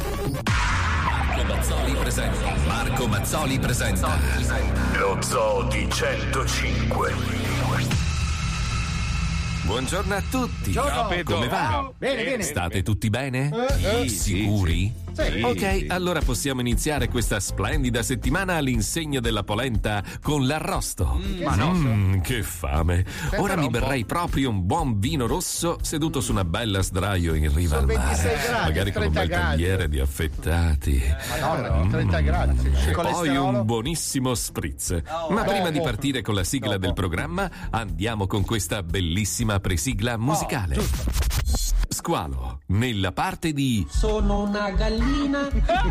Marco Mazzoli presenta. Marco Mazzoli presenta. Lo Zoo di 105. Buongiorno a tutti. Ciao, Pedro. Come va? Bene, bene. State tutti bene? Eh, eh. Sicuri? Sì. Ok, allora possiamo iniziare questa splendida settimana all'insegna della polenta con l'arrosto. Ma no. Mm, che fame. Ora mi berrei proprio un buon vino rosso seduto su una bella sdraio in riva Sono al mare. 26 gradi, Magari con un 30 bel gradi. tagliere di affettati. Madonna, 30 gradi. E poi un buonissimo spritz. Ma prima di partire con la sigla del programma, andiamo con questa bellissima presigla musicale. Squalo, nella parte di Sono una gallina,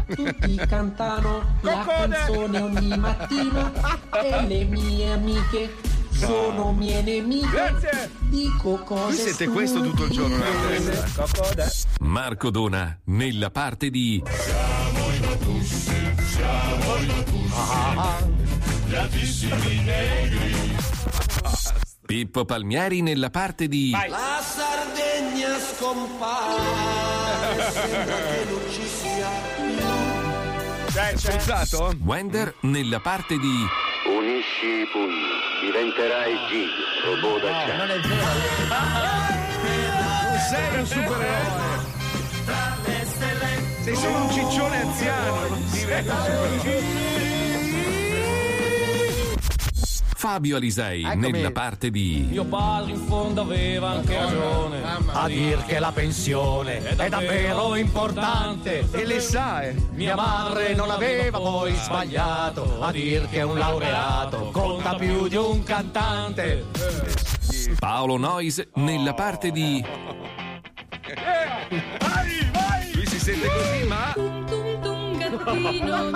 tutti cantano la canzone ogni mattina e le mie amiche sono mie nemiche. Grazie. Dico cose Voi siete questo tutto il giorno nella testa. Marco Dona, nella parte di Pippo Palmieri nella parte di La Sardegna scompare, sembra che non ci sia Hai pensato? Wender nella parte di Unisci i pugni, diventerai Gig, robot d'acciaio. Non è vero. Non sei un supereroe. Sei solo un ciccione anziano. Non diventi un supereroe. Fabio Alisei Eccomi. nella parte di Mio padre in fondo aveva anche ragione a dir che la pensione è davvero importante. E le sa, eh. Mia madre non aveva poi sbagliato a dir che un laureato conta più di un cantante. Paolo Nois nella parte di Lui si sente così, ma. Tum gattino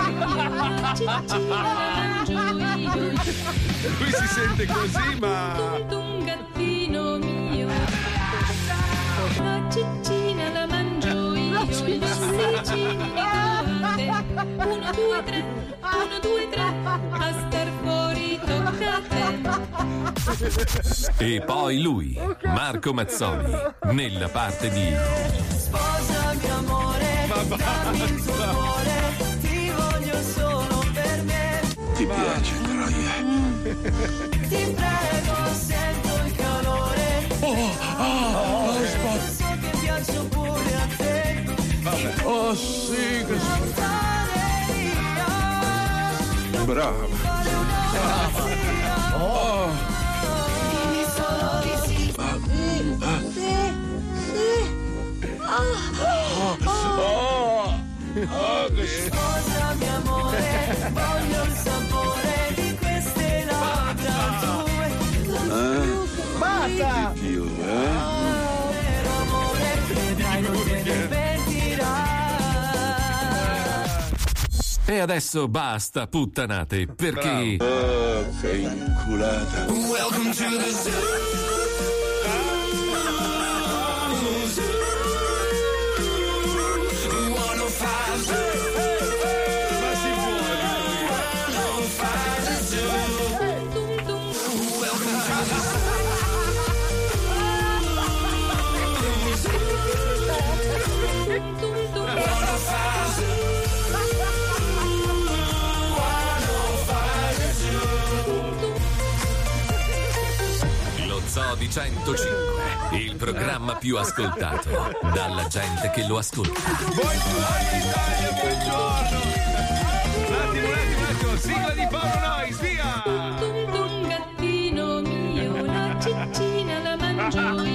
mio. Lui si sente così, ma. Tum gattino mio, la ciccina la mangio io. Sellicine trovate, uno due tre, uno due tre, a star fuori tocca a te. e poi lui, Marco Mazzoli, nella parte di Sposami amore, dammi il tuo cuore, ti voglio solo. Ti piace, troia? Ti prego, sento il calore. Oh, so che piaccio pure a te. Oh, sì, che. Fare una pazzia. Dimmi solo di sì. Sposami amore, voglio il sapore di queste labbra tue. Basta. Dio, eh? Per amore, vedrai non te ne pentirai. E adesso basta puttanate, perché Oh, che inculata. Ma lo Zoo di 105, il programma più ascoltato dalla gente che lo ascolta. Buongiorno Italia, buongiorno. Un attimo, un attimo, un attimo. Sigla di Paolo Nois, via. tum gattino mio, la ciccina la mangio io.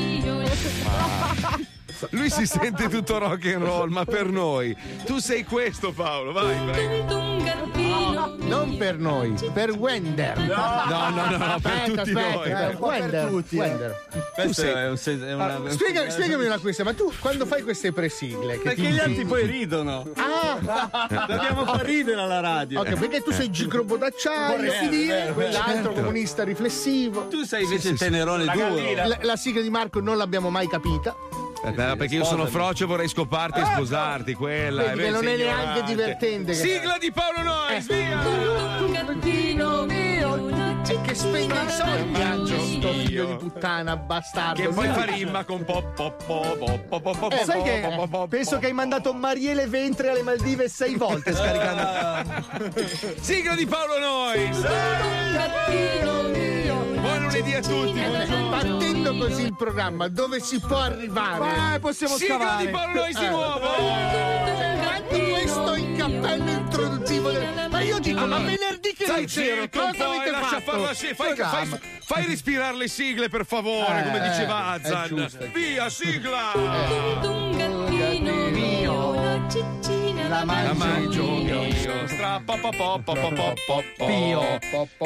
Lui si sente tutto rock and roll, ma per noi. Tu sei questo, Paolo, vai. Un gattino. Non per noi, per Wender. No, no, no, no, per aspetta, tutti aspetta, noi. eh, Wender, Wender. Questo è un sen- è una- Ah, spiega- spiegami una cosa, ma tu quando fai queste presigle? Che Perché ti gli altri poi ridono. Ah! Dobbiamo far ridere alla radio. Ok, perché tu sei Gigrobo d'acciaio, Vorresti dire, quell'altro certo. comunista riflessivo. Tu sei invece il tenerone duro. La, la sigla di Marco non l'abbiamo mai capita. Eh, perché io sono frocio e vorrei scoparti e sposarti, quella. Vedi eh, che non è neanche divertente. Sigla di Paolo Noyes, via! Un gattino mio. E che spegne i soldi anche sto figlio di puttana bastardo. Che poi fa rima con po po po po po po po Eh, sai che penso che hai mandato Mariele Ventre alle Maldive sei volte scaricando. Sigla di Paolo Noyes! Buon lunedì a tutti! Partendo così il programma, dove si può arrivare? Eh, possiamo Sigla scavare. di Paolo Noyes di nuovo! Quando questo il cappello introduttivo del... Ma io dico, ma venerdì che non c'ero, cosa avete lascia fatto? farla sì, fai, fai, Programma. fai respirare le sigle per favore, Eh, come diceva eh, Azan. giusto, Via, sigla! Un gattino mio. Una ciccina la La mangio mangio io. io, stra po po po po po po po po. Pio.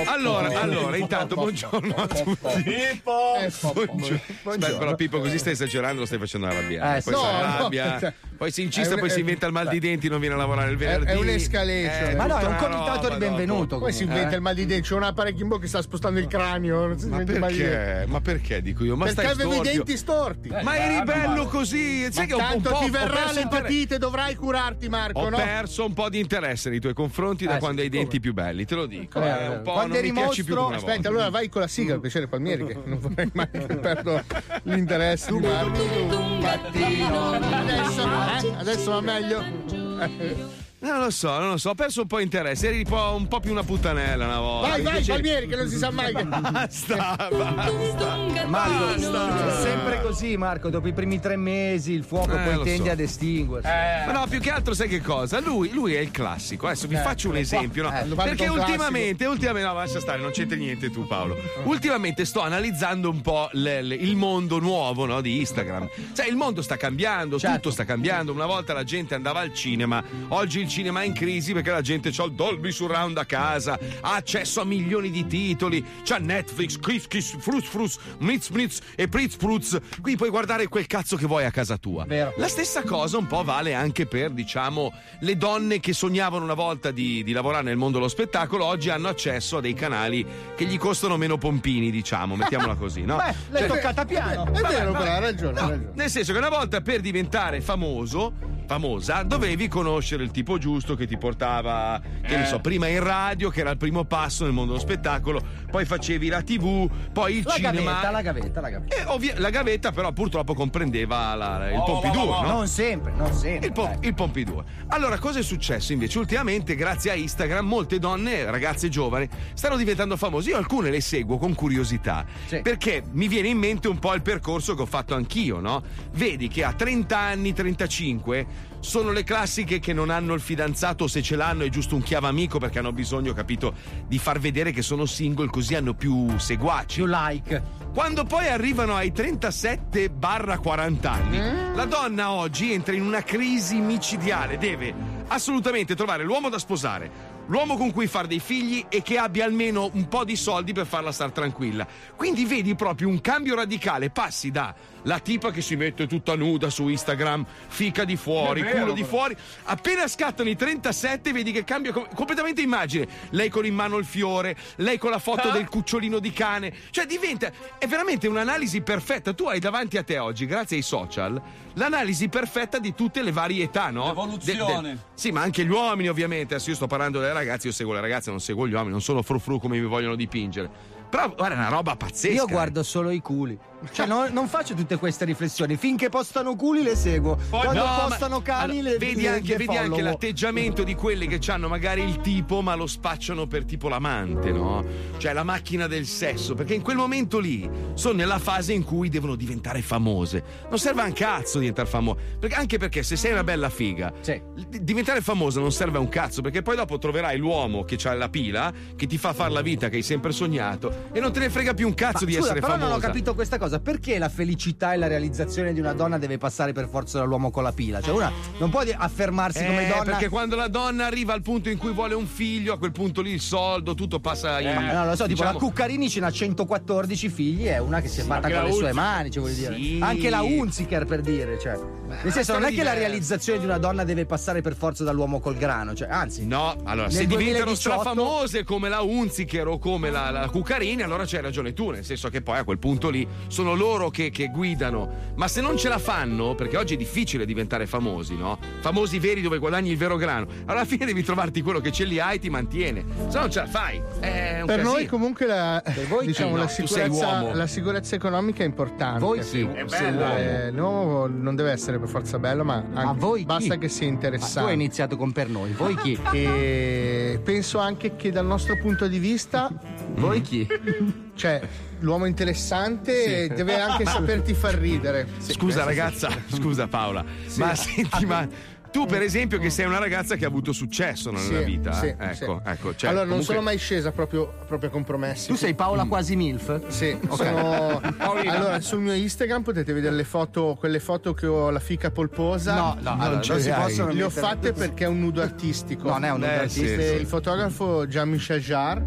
Allora, allora, intanto buongiorno a tutti. Eh, po- po- Aspetta, però Pippo, così stai esagerando, lo stai facendo arrabbiare. Eh, poi si No, no, arrabbia, cioè, poi si incista, un- poi si inventa il mal di denti, non viene a lavorare il venerdì. è un'escalation. Ma no, è un comitato di benvenuto. Poi si inventa eh. il mal di denti, c'è un apparecchio in bocca che sta spostando il cranio. Si Ma perché? Ma perché dico io? Ma Perché stai avevo i denti storti. Ma eri bello così, sai che ho un Tanto po' ti verrà l'epatite, dovrai curarti, Marco, Ho no? perso un po' di interesse nei tuoi confronti da Eh, quando sì, hai i denti più belli, te lo dico. Eh, eh, un po' quando non eri mi più mostro- Aspetta, volta. allora vai con la sigla, piacere Palmieri, che non vorrei mai che perdo l'interesse di Marco. Un gattino Adesso, eh? Adesso va meglio? Non lo so, non lo so, ho perso un po' interesse, eri un po', un po' più una puttanella una volta. Vai, vai, Invece- Palmieri, che non si sa mai. che- Basta, basta. Un Marco, è sempre così, Marco. Dopo i primi tre mesi il fuoco Eh, poi tende so. ad estinguersi. Ma no, più che altro sai che cosa? Lui, lui è il classico. Adesso vi faccio un esempio, no? eh, Perché ultimamente, ultimamente, no, lascia stare, non c'entri niente tu, Paolo. Ultimamente sto analizzando un po' le- le- il mondo nuovo, no? Di Instagram. Sai, il mondo sta cambiando, Certo. tutto sta cambiando. Una volta la gente andava al cinema, oggi il cinema è in crisi perché la gente ha il Dolby Surround a casa, ha accesso a milioni di titoli, c'ha Netflix, Kiss Kiss, Fruz Fruz, Mritz Mritz e Pritz Pruz. Qui puoi guardare quel cazzo che vuoi a casa tua. Vero. La stessa cosa un po' vale anche per, diciamo, le donne che sognavano una volta di, di lavorare nel mondo dello spettacolo, oggi hanno accesso a dei canali che gli costano meno pompini, diciamo, mettiamola così, no? Beh, l'hai Cioè- toccata piano. È vero, però, ha ragione, No, ragione. nel senso che una volta per diventare famoso, famosa, dovevi conoscere il tipo giusto che ti portava, che ne so, prima in radio, che era il primo passo nel mondo dello spettacolo, poi facevi la TV, poi il La cinema. gavetta, la gavetta, la gavetta. E ovvia- la gavetta, però, purtroppo comprendeva la- il Pompidou, no? Non sempre, non sempre. Il, po- il Pompidou. Allora, cosa è successo invece? Ultimamente, grazie a Instagram, molte donne, ragazze giovani, stanno diventando famose. Io alcune le seguo con curiosità, Sì. perché mi viene in mente un po' il percorso che ho fatto anch'io, no? Vedi che a 30 anni, 35, sono le classiche che non hanno il fidanzato, o se ce l'hanno è giusto un chiavamico perché hanno bisogno, capito, di far vedere che sono single così hanno più seguaci. Più like. Quando poi arrivano ai 37-40 anni, Mm. la donna oggi entra in una crisi micidiale, deve assolutamente trovare l'uomo da sposare. L'uomo con cui far dei figli e che abbia almeno un po' di soldi per farla star tranquilla. Quindi vedi proprio un cambio radicale. Passi da la tipa che si mette tutta nuda su Instagram, fica di fuori, culo di fuori. Appena scattano i 37, vedi che cambia com- completamente immagine. Lei con in mano il fiore, lei con la foto del cucciolino di cane. Cioè diventa. È veramente un'analisi perfetta. Tu hai davanti a te oggi, grazie ai social, l'analisi perfetta di tutte le varie età, no? L'evoluzione. Del- del- sì, ma anche gli uomini, ovviamente. Adesso io sto parlando delle ragazze, io seguo le ragazze, non seguo gli uomini, non sono frufru come mi vogliono dipingere. Però guarda, è una roba pazzesca. Io eh. guardo solo i culi. Cioè, no- non faccio tutte queste riflessioni. Finché postano culi le seguo. Quando No, ma- postano cani allora, le vedi le- anche, le vedi anche l'atteggiamento di quelli che hanno magari il tipo ma lo spacciano per tipo l'amante no? cioè la macchina del sesso perché in quel momento lì sono nella fase in cui devono diventare famose non serve a un cazzo diventare famoso perché, anche perché se sei una bella figa Sì. di- diventare famosa non serve a un cazzo perché poi dopo troverai l'uomo che ha la pila che ti fa fare la vita che hai sempre sognato e non te ne frega più un cazzo Ma di scusa, essere però famosa non ho capito questa cosa. Cosa, perché la felicità e la realizzazione di una donna deve passare per forza dall'uomo con la pila? Cioè una non può affermarsi come Eh, donna perché quando la donna arriva al punto in cui vuole un figlio, a quel punto lì il soldo, tutto passa in. Eh, no, lo so, tipo diciamo- la Cuccarini ce n'ha 114 figli, è una che si è fatta anche con le sue Hunziker. mani, cioè, vuol dire. Sì. Anche la Unziker per dire, cioè. Nel senso, non è che la realizzazione di una donna deve passare per forza dall'uomo col grano, cioè, anzi. No, allora, se diventano 2018 strafamose come la Unziker o come la, la Cuccarini, allora c'hai ragione tu, nel senso che poi a quel punto lì sono loro che, che guidano. Ma se non ce la fanno, perché oggi è difficile diventare famosi, no? Famosi veri dove guadagni il vero grano. Alla fine devi trovarti quello che ce li hai e ti mantiene. Se no non ce la fai. È un Per casino. noi comunque la, voi diciamo, la, No, sei sicurezza, la sicurezza economica è importante. Voi chi? Sì, È bello. eh, l'uomo non deve essere per forza bello, ma, anche- Ma chi? basta che sia Ma tu hai interessante. iniziato con per noi, voi chi? E penso anche che dal nostro punto di vista, Voi chi? cioè, l'uomo interessante deve anche saperti far ridere. Scusa ragazza, scusa Paola, ma senti, ma tu per esempio che sei una ragazza che ha avuto successo nella Sì, vita, sì, eh? ecco, sì. ecco. Cioè, allora, non comunque- sono mai scesa proprio, proprio a compromessi. Tu sei Paola quasi MILF? Sì, sono... allora sul mio Instagram potete vedere le foto, quelle foto che ho la fica polposa. No, no, allora, non si possono Le ho fatte perché è un nudo artistico. Non è un nudo Eh, artistico. sì, sì. Il fotografo Jean-Michel Jarre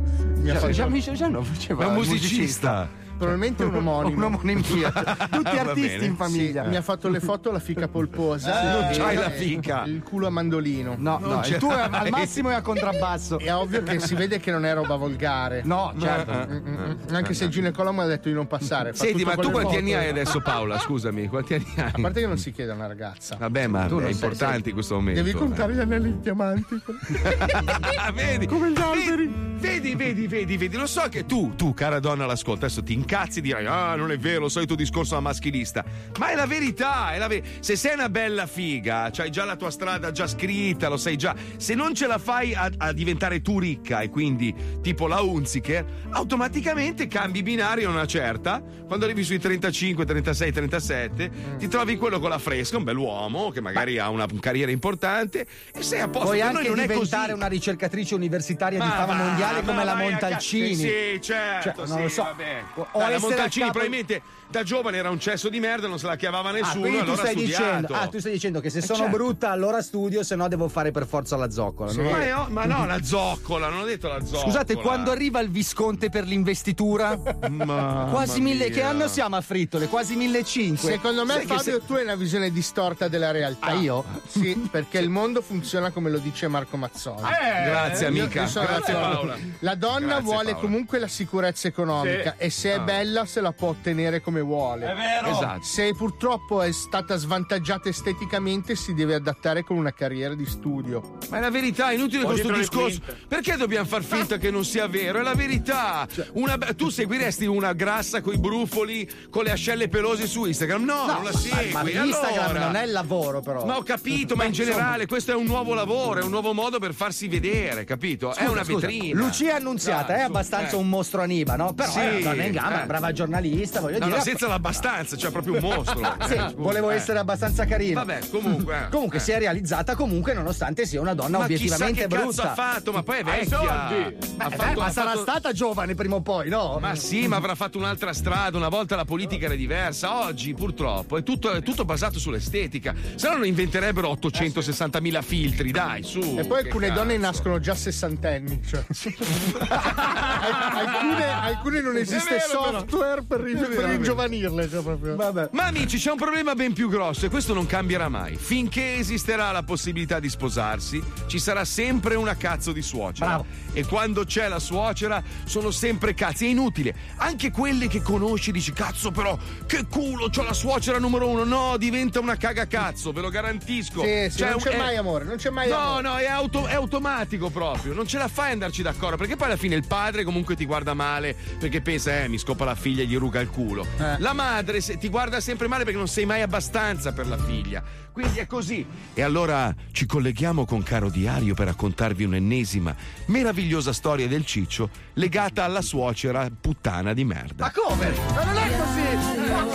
Cioè, Jean-Michel Jarre non faceva È un il musicista. Probabilmente un omonimo. Un'omonimia. Tutti Ah, va artisti in Sì, famiglia. mi ha fatto le foto la fica polposa. non e- c'hai la fica. Il culo a mandolino. No, no, ce il tuo è al massimo è a contrabbasso. È ovvio che si vede che non è roba volgare. No, certo. Mm, mm, mm. Anche se il ginecologo ha detto di non passare. Senti, ma tu quanti anni hai adesso Paola? Scusami, quanti anni A hai? parte che non si chiede a una ragazza. Vabbè, ma Tu è non importante in questo momento. Devi contare gli anelli diamanti. Vedi? Come gli alberi. Vedi, vedi, vedi, vedi. Lo so che tu, tu, cara donna, all'ascolto, adesso ti incazzi dirai: Ah, non è vero, solito discorso da maschilista. Ma è la verità, è la ver- Se sei una bella figa, c'hai già la tua strada già scritta, lo sai già. Se non ce la fai a, a diventare tu ricca e quindi tipo la Unziker, automaticamente cambi binario una certa. Quando arrivi sui 35, 36, 37, ti trovi quello con la fresca, un bell'uomo che magari ha una carriera importante e sei a posto. Puoi anche non è diventare una ricercatrice universitaria di Ma fama va, mondiale ma come la vai a Montalcini. sì, certo. Cioè, non sì, lo so. vabbè. O Dai, la Montalcini capo- probabilmente da giovane era un cesso di merda, non se la chiavava Ah, nessuno. quindi tu allora stai dicendo, ah, tu stai dicendo che se sono certo. brutta allora studio, se no devo fare per forza la zoccola. è- Ma, no, ma no, la zoccola, non ho detto la zoccola. Scusate, quando arriva il Visconte per l'investitura? Quasi mille. Che mia. anno siamo a frittole? Quasi 1500. Secondo me, Sai che Fabio, tu hai una visione distorta della realtà. Ah, io? Sì, perché il mondo funziona come lo dice Marco Mazzoni. Grazie, Io- amica. io sono Grazie. Paola. La donna Grazie, vuole Paola. comunque la sicurezza economica e se è bella se la può ottenere come vuole. vero. Esatto. Se purtroppo è stata svantaggiata esteticamente si deve adattare con una carriera di studio. Ma è la verità, è inutile questo discorso. Perché dobbiamo far finta che non sia vero? È la verità. Una be- tu seguiresti una grassa con i brufoli, con le ascelle pelose su Instagram? No, non la segui. ma Instagram allora. non è il lavoro, però. Ma ho capito, ma in generale questo è un nuovo lavoro, è un nuovo modo per farsi vedere, capito? è Scusa, una scusa, vetrina. Lucia Annunziata Dai, è abbastanza eh. un mostro Aniba, no? Però Sì, è una donna in gamba, eh. brava giornalista, voglio No, dire. no, senza l'abbastanza, cioè proprio un mostro. Sì, Eh, volevo eh. essere abbastanza carino. Vabbè, comunque. eh. Comunque Eh. si è realizzata comunque nonostante sia una donna Ma obiettivamente chissà che brutta. cazzo ha fatto, ma poi è vecchia. soldi. Ha Eh, fatto- ma ha sarà fatto- stata giovane prima o poi, no? Ma sì, ma avrà fatto un'altra strada. Una volta la politica era diversa. Oggi, purtroppo, è tutto, è tutto basato sull'estetica. Se no, non inventerebbero 860.000 filtri, dai, su. E poi che alcune cazzo. donne nascono già sessantenni. Cioè. Al- alcune, alcune non esiste vero, però. software per, ri- per vero. Ringiovanirle. Cioè proprio. Vabbè. Ma amici, c'è un problema ben più grosso e questo non cambierà mai. Finché esisterà la possibilità di sposarsi, ci sarà sempre una cazzo di suocera. Bravo. E quando c'è la suocera, sono sempre cazzi. È inutile. Anche quelle che conosci, dici, cazzo, però, che culo, c'ho la suocera numero uno. No, diventa una cagacazzo, ve lo garantisco. Sì, sì, Cioè, non c'è è- mai amore, non c'è mai No, amore. no, è, auto- è automatico proprio. Non ce la fai a andarci d'accordo. Perché poi alla fine il padre comunque ti guarda male perché pensa, eh, mi scopa la figlia e gli ruga il culo. Eh. La madre se- ti guarda sempre male perché non sei mai abbastanza per la figlia. Quindi è così. E allora ci colleghiamo con Caro Diario per raccontarvi un'ennesima meravigliosa storia del ciccio legata alla suocera puttana di merda. Ma come? Ma non è così!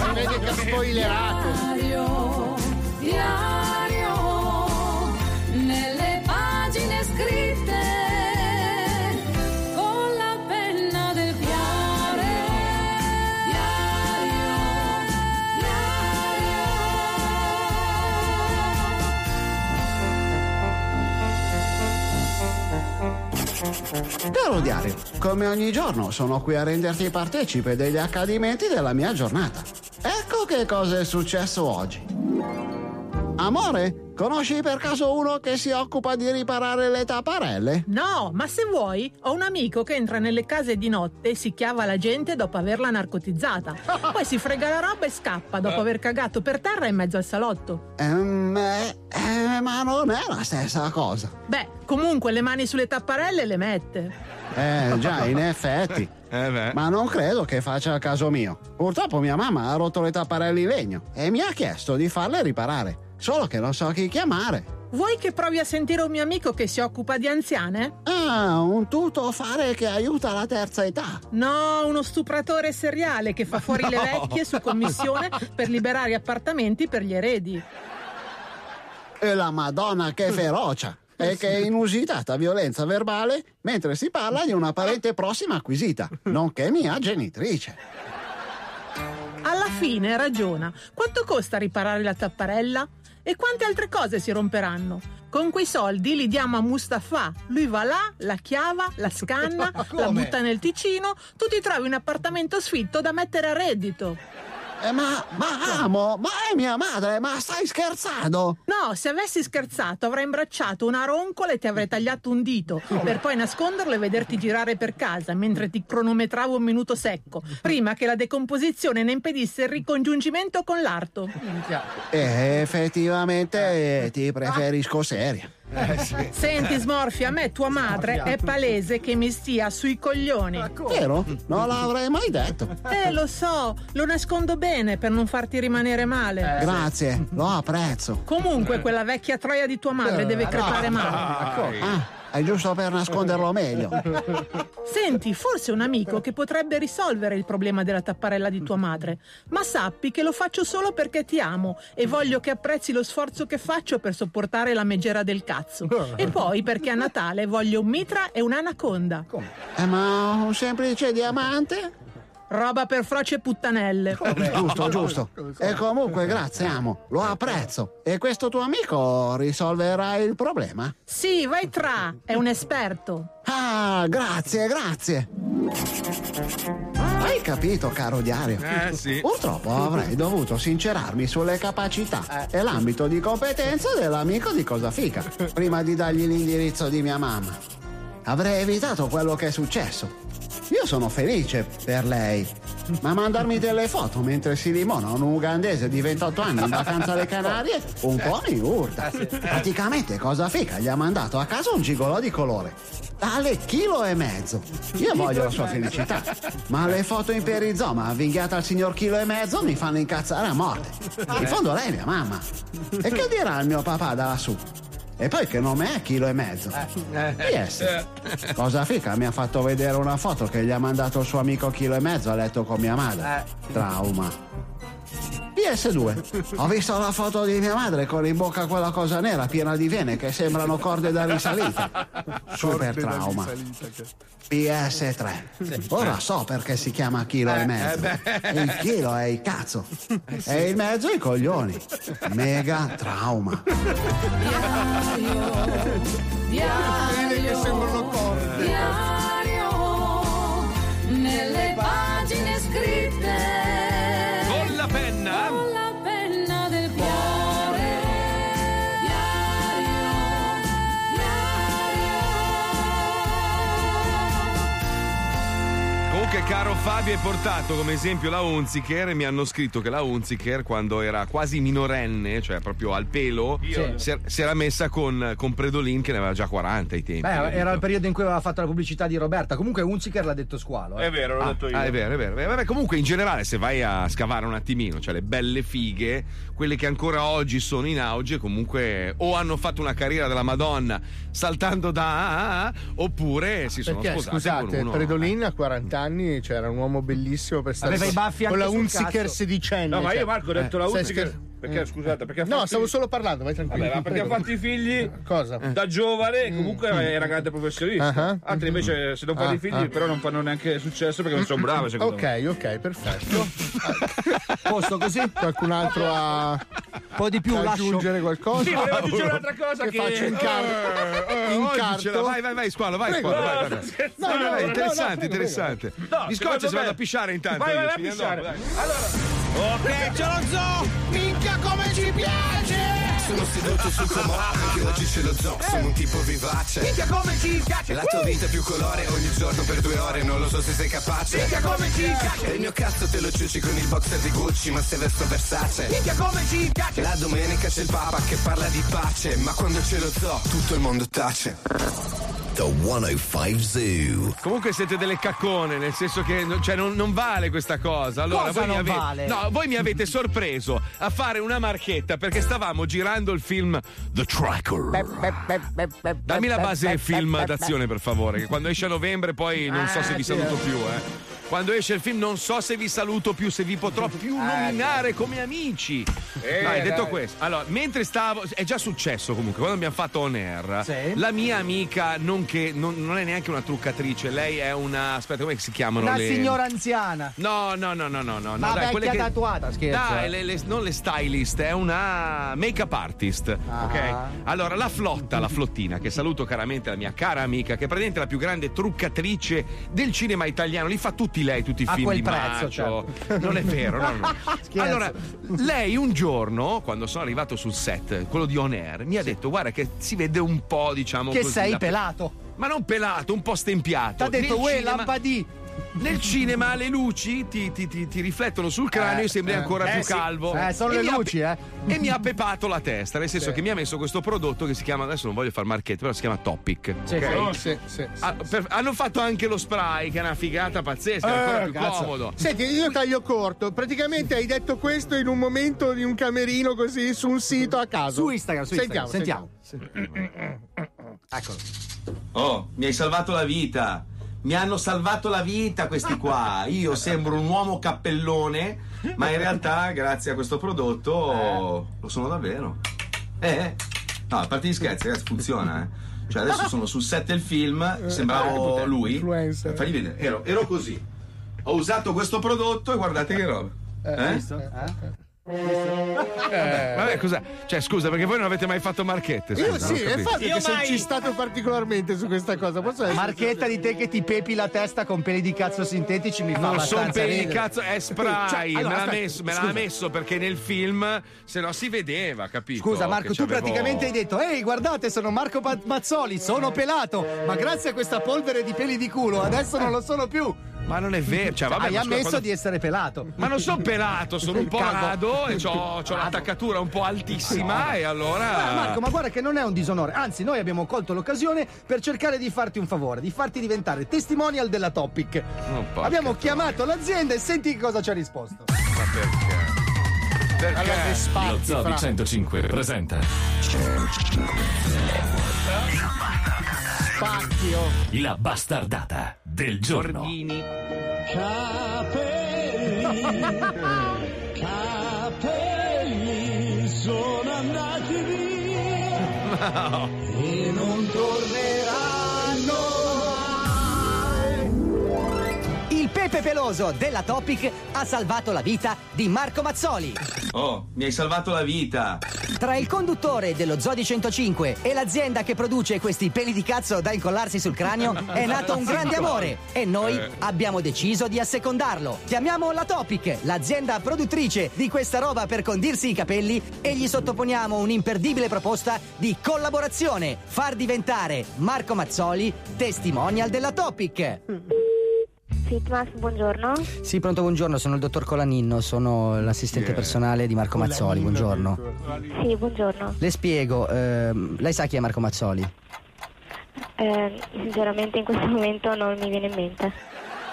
Si vede che ha spoilerato. Diario, diario, Caro diario, come ogni giorno sono qui a renderti partecipe degli accadimenti della mia giornata. Ecco che cosa è successo oggi. Amore, conosci per caso uno che si occupa di riparare le tapparelle? No, ma se vuoi, ho un amico che entra nelle case di notte e si chiava la gente dopo averla narcotizzata. Poi si frega la roba e scappa dopo aver cagato per terra in mezzo al salotto. Ehm, eh, eh, ma non è la stessa cosa. Beh, comunque le mani sulle tapparelle le mette. Eh, già, in effetti. Ma non credo che faccia il caso mio. Purtroppo mia mamma ha rotto le tapparelle in legno e mi ha chiesto di farle riparare. Solo che non so chi chiamare. Vuoi che provi a sentire un mio amico che si occupa di anziane? Ah, un tutto fare che aiuta la terza età. No, uno stupratore seriale che fa fuori le No. vecchie su commissione per liberare appartamenti per gli eredi. E la Madonna che ferocia! E che inusitata violenza verbale mentre si parla di una parente prossima acquisita, nonché mia genitrice. Alla fine ragiona. Quanto costa riparare la tapparella? E quante altre cose si romperanno? Con quei soldi li diamo a Mustafa. Lui va là, la chiava, la scanna, la butta nel ticino. Tu ti trovi un appartamento sfitto da mettere a reddito. Eh, ma, ma amo, ma è mia madre, ma stai scherzando? No, se avessi scherzato avrei imbracciato una roncola e ti avrei tagliato un dito per poi nasconderlo e vederti girare per casa mentre ti cronometravo un minuto secco, prima che la decomposizione ne impedisse il ricongiungimento con l'arto. Eh, effettivamente eh, ti preferisco seria. Senti, Smorfia, a me tua madre è palese che mi stia sui coglioni. Vero? Non l'avrei mai detto. Eh, lo so, lo nascondo bene per non farti rimanere male. Grazie, lo apprezzo. Comunque, quella vecchia troia di tua madre deve crepare male. Ah, è giusto per nasconderlo meglio. Senti, forse un amico che potrebbe risolvere il problema della tapparella di tua madre. Ma sappi che lo faccio solo perché ti amo e voglio che apprezzi lo sforzo che faccio per sopportare la megera del cazzo. E poi perché a Natale voglio un mitra e un'anaconda. Eh, ma un semplice diamante? Roba per froce e puttanelle. Giusto, giusto. E comunque, grazie, amo. Lo apprezzo. E questo tuo amico risolverà il problema? Sì, vai tra, è un esperto. Ah, grazie, grazie. Hai capito, caro diario? Eh, sì. Purtroppo avrei dovuto sincerarmi sulle capacità e l'ambito di competenza dell'amico di Cosa Fica prima di dargli l'indirizzo di mia mamma. Avrei evitato quello che è successo. Io sono felice per lei, ma mandarmi delle foto mentre si limona un ugandese di 28 anni in vacanza alle Canarie un po' mi urta. Praticamente Cosa Fica gli ha mandato a casa un gigolò di colore. Tale chilo e mezzo. Io voglio la sua felicità. Ma le foto in perizoma avvinghiate al signor chilo e mezzo mi fanno incazzare a morte. In fondo lei è mia mamma. E che dirà il mio papà da lassù? E poi che nome è chilo e mezzo? PS. Cosa fica mi ha fatto vedere una foto che gli ha mandato il suo amico chilo e mezzo a letto con mia madre. Trauma. PS2. Ho visto la foto di mia madre con in bocca quella cosa nera piena di vene che sembrano corde da risalita. Super trauma. PS3. Ora so perché si chiama chilo e mezzo. Il chilo è il cazzo. E il mezzo i coglioni. Mega trauma. Diario, diario, nelle pagine scritte caro Fabio, hai portato come esempio la Unziker e mi hanno scritto che la Unziker, quando era quasi minorenne, cioè proprio al pelo, si, era- si era messa con, con Predolin che ne aveva già 40 ai tempi. Beh, era il periodo in cui aveva fatto la pubblicità di Roberta. Comunque Unziker l'ha detto squalo. eh. Ah, ah, è vero, è vero. Beh, Vabbè, comunque, in generale, se vai a scavare un attimino, cioè le belle fighe, quelle che ancora oggi sono in auge, comunque o hanno fatto una carriera della Madonna saltando da A a A, oppure si sono Perché sposate scusate, con uno. Predolin a 40 anni c'era un uomo bellissimo per stare Aveva i baffi con anche la sul Unziker cazzo. sedicenne. No, ma io, cioè, Marco, ho detto la stai Unziker- scher- Perché, scusate, perché No, fatto stavo i- solo parlando, vai tranquillo. Vabbè, ma perché ha fatto i figli Cosa? da giovane e comunque era grande professionista. Ah. Altri invece se non fanno Ah, i figli ah. però non fanno neanche successo perché non sono bravi secondo me. Ok, ok, perfetto. Posto così? Qualcun altro ha Un po' di più, lascio. aggiungere qualcosa? Sì, volevo aggiungere un'altra cosa che... faccio in, car- Eh, in oggi carto. ce la- vai, vai, vai, squalo, vai, Prego. squalo, vai, No, vai, vai, no, no, interessante, interessante. No, secondo scoccia si me- vado a pisciare intanto. Vai, vai, vai a pisciare. Allora, Ok, ce lo zoo! Minchia come ci piace! Sono seduto sul comò, anche oggi ce lo zoo, sono un tipo vivace. Minchia come ci piace! La tua vita è più colore ogni giorno per due ore, non lo so se sei capace. Minchia come ci piace! E il mio cazzo te lo ciuci con il boxer di Gucci, ma se vesto Versace. Minchia come ci piace! La domenica c'è il papa che parla di pace, ma quando c'è lo zoo tutto il mondo tace. The 105 Zoo. Comunque siete delle caccone, nel senso che non- cioè, non, non vale questa cosa. Allora, Cosa voi mi non ave- vale? No, voi mi avete sorpreso a fare una marchetta perché stavamo girando il film The Tracker. Dammi la base film d'azione, per favore, che quando esce a novembre poi non so se vi saluto più, eh. Quando esce il film non so se vi saluto più, se vi potrò più nominare come amici. Eh, dai, detto questo. Allora, mentre stavo. È già successo comunque, quando abbiamo fatto on air, Sì. la mia amica, non, che, non, non è neanche una truccatrice, lei è una. Aspetta, come si chiamano Una le. signora anziana. No, no, no, no, no, no. Una no, dai, vecchia che- tatuata, scherzo. Dai, eh. le- le- non le stylist, è una make-up artist. Ah. Ok? Allora, la flotta, la flottina, che saluto caramente la mia cara amica, che è praticamente la più grande truccatrice del cinema italiano. Li fa tutti lei, tutti i A film quel di prezzo, Macio. certo. Non è vero, no, no. Allora, lei un giorno, quando sono arrivato sul set, quello di On Air, mi ha detto: Guarda, che si vede un po', diciamo. Che così, sei la- pelato. Ma non pelato, un po' stempiato. T'ha detto, Nel uè, cinema- lampadì. Nel cinema le luci ti, ti- ti- ti riflettono sul cranio Eh, e sembri eh. ancora Eh, più sì. calvo. Eh, sono E le ha luci, pe- eh. E mi ha pepato la testa, nel senso Sì. che mi ha messo questo prodotto che si chiama, adesso non voglio fare marchetto, però si chiama Topic. Sì, ok? sì. Sì, sì, sì. Ah, per- hanno fatto anche lo spray, che è una figata pazzesca, è ancora Eh, più cazzo. comodo. Senti, io taglio corto. Praticamente hai detto questo in un momento di un camerino così su un sito a caso. Su Instagram, su sentiamo, Instagram, sentiamo. Eccolo. Oh, mi hai salvato la vita. Mi hanno salvato la vita questi qua. Io sembro un uomo cappellone, ma in realtà, grazie a questo prodotto, lo sono davvero. Eh, no, a parte gli scherzi, ragazzi, funziona, eh. Cioè, adesso sono sul set del film, sembravo lui. Influencer. Fagli vedere, ero, ero così. Ho usato questo prodotto e guardate che roba. Eh? Visto? Eh? Vabbè, cosa? Cioè, scusa, perché voi non avete mai fatto marchette? Io scusa, sì, è capito. fatto che sei cistato particolarmente su questa cosa. Posso essere Marchetta di te che ti pepi la testa con peli di cazzo sintetici mi fa Non sono il ridere. cazzo, è spray. Cioè, allora, me l'ha aspetta, messo, me l'ha messo perché nel film se no si vedeva, capito? Scusa Marco, tu c'avevo- praticamente hai detto Ehi guardate sono Marco Mazzoli, sono pelato Ma grazie a questa polvere di peli di culo adesso non lo sono più Ma non è vero, cioè, vabbè, Hai ma ammesso quando- di essere pelato Ma non sono pelato, sono un po' Calvo. rado e ho l'attaccatura un po' altissima e allora. Eh, Marco, ma guarda che non è un disonore, anzi noi abbiamo colto l'occasione per cercare di farti un favore, di farti diventare testimonial della Topic. Oh, abbiamo chiamato l'azienda e senti che cosa ci ha risposto. Ma perché? Perché? Alla Vespatti, Lo Zoo di fra. 105 presenta Spacchio. la bastardata del giorno. Bordini. Capelli sono andati via e non torneranno pepe peloso della Topic ha salvato la vita di Marco Mazzoli. Oh, mi hai salvato la vita. Tra il conduttore dello Zodi 105 e l'azienda che produce questi peli di cazzo da incollarsi sul cranio è nato un grande amore e noi abbiamo deciso di assecondarlo. Chiamiamo la Topic, l'azienda produttrice di questa roba per condirsi i capelli e gli sottoponiamo un'imperdibile proposta di collaborazione. Far diventare Marco Mazzoli testimonial della Topic. Fitmas, buongiorno. Sì, pronto, buongiorno, sono il dottor Colaninno, sono l'assistente personale di Marco Mazzoli, buongiorno. Sì, buongiorno. Le spiego, ehm, lei sa chi è Marco Mazzoli? Eh, sinceramente in questo momento non mi viene in mente.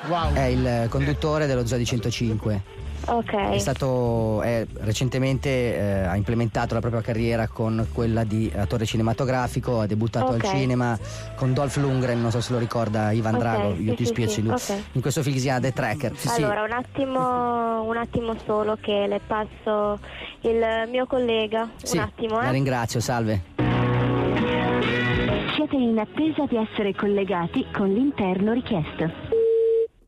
Wow. È il conduttore dello Zoo di 105. Ok. È stato è- recentemente eh, ha implementato la propria carriera con quella di attore cinematografico, ha debuttato Ok. al cinema con Dolph Lundgren, non so se lo ricorda Ivan Ok, Drago, sì, io ti sì, spiego sì, lui. In questo film si chiama The Tracker. Sì, sì. allora, un attimo, un attimo solo che le passo il mio collega. Sì, un attimo, La eh. ringrazio, salve. Siete in attesa di essere collegati con l'interno richiesto.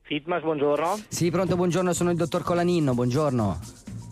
Fitmas, buongiorno. Sì, pronto, buongiorno, sono il dottor Colaninno, buongiorno.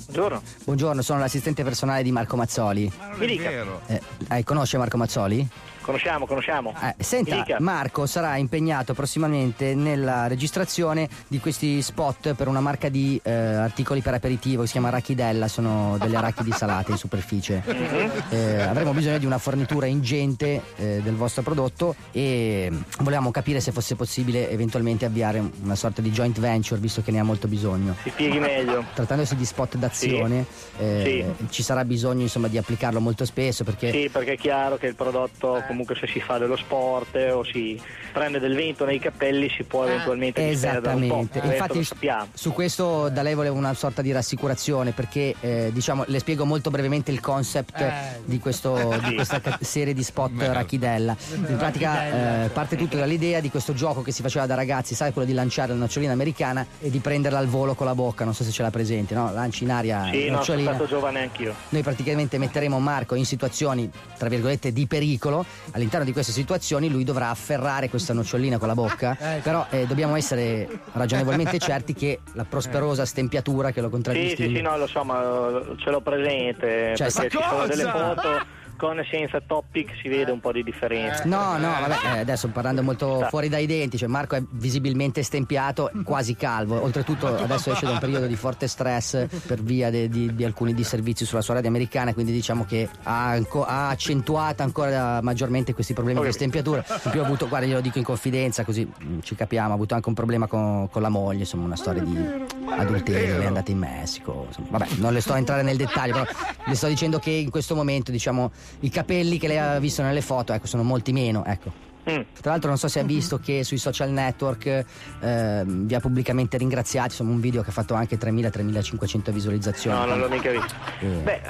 Buongiorno. Buongiorno, sono l'assistente personale di Marco Mazzoli. Mi dica. Eh, eh, conosce Marco Mazzoli? Conosciamo, conosciamo. Eh, senta. Marco sarà impegnato prossimamente nella registrazione di questi spot per una marca di eh, articoli per aperitivo che si chiama Arachidella, sono delle arachidi salate in superficie. Mhm. Eh, avremo bisogno di una fornitura ingente eh, del vostro prodotto e volevamo capire se fosse possibile eventualmente avviare una sorta di joint venture visto che ne ha molto bisogno. Si spieghi meglio. Trattandosi di spot d'azione eh, ci sarà bisogno insomma di applicarlo molto spesso perché Sì, perché è chiaro che il prodotto, comunque se si fa dello sport eh, o si prende del vento nei capelli, si può eventualmente disperdere un po'. Esattamente, infatti su questo da lei volevo una sorta di rassicurazione perché eh, diciamo le spiego molto brevemente il concept di, questo- di questa serie di spot Rachidella. In pratica eh, parte tutto dall'idea di questo gioco che si faceva da ragazzi, sai quello di lanciare la nocciolina americana e di prenderla al volo con la bocca, non so se ce l'ha presente, no? Lanci in aria Sì, la no, sono nocciolina. stato giovane anch'io. Noi praticamente metteremo Marco in situazioni, tra virgolette, di pericolo. All'interno di queste situazioni lui dovrà afferrare questa nocciolina con la bocca, però eh, dobbiamo essere ragionevolmente certi che la prosperosa stempiatura che lo Sì, contraddistingue sì, sì, no, lo so, ma eh, ce l'ho presente. Cioè, perché ci sono delle foto con e senza topic si vede un po' di differenza. No, no, vabbè, eh, adesso parlando molto fuori dai denti, cioè Marco è visibilmente stempiato, quasi calvo. Oltretutto adesso esce da un periodo di forte stress per via de- di, di alcuni disservizi sulla sua radio americana, quindi diciamo che ha, anco- ha accentuato ancora maggiormente questi problemi di stempiatura. In più ha avuto, guarda, glielo dico in confidenza, così mm, ci capiamo, ha avuto anche un problema con, con la moglie, insomma, una storia di adulterio, è andata in Messico. insomma. vabbè, non le sto a entrare nel dettaglio, però le sto dicendo che in questo momento, diciamo, i capelli che lei ha visto nelle foto, ecco, sono molti meno, ecco. Mm. Tra l'altro non so se ha visto che sui social network ehm, vi ha pubblicamente ringraziati, insomma un video che ha fatto anche 3.000-3.500 visualizzazioni. No, non l'ho mica visto. Eh, Beh,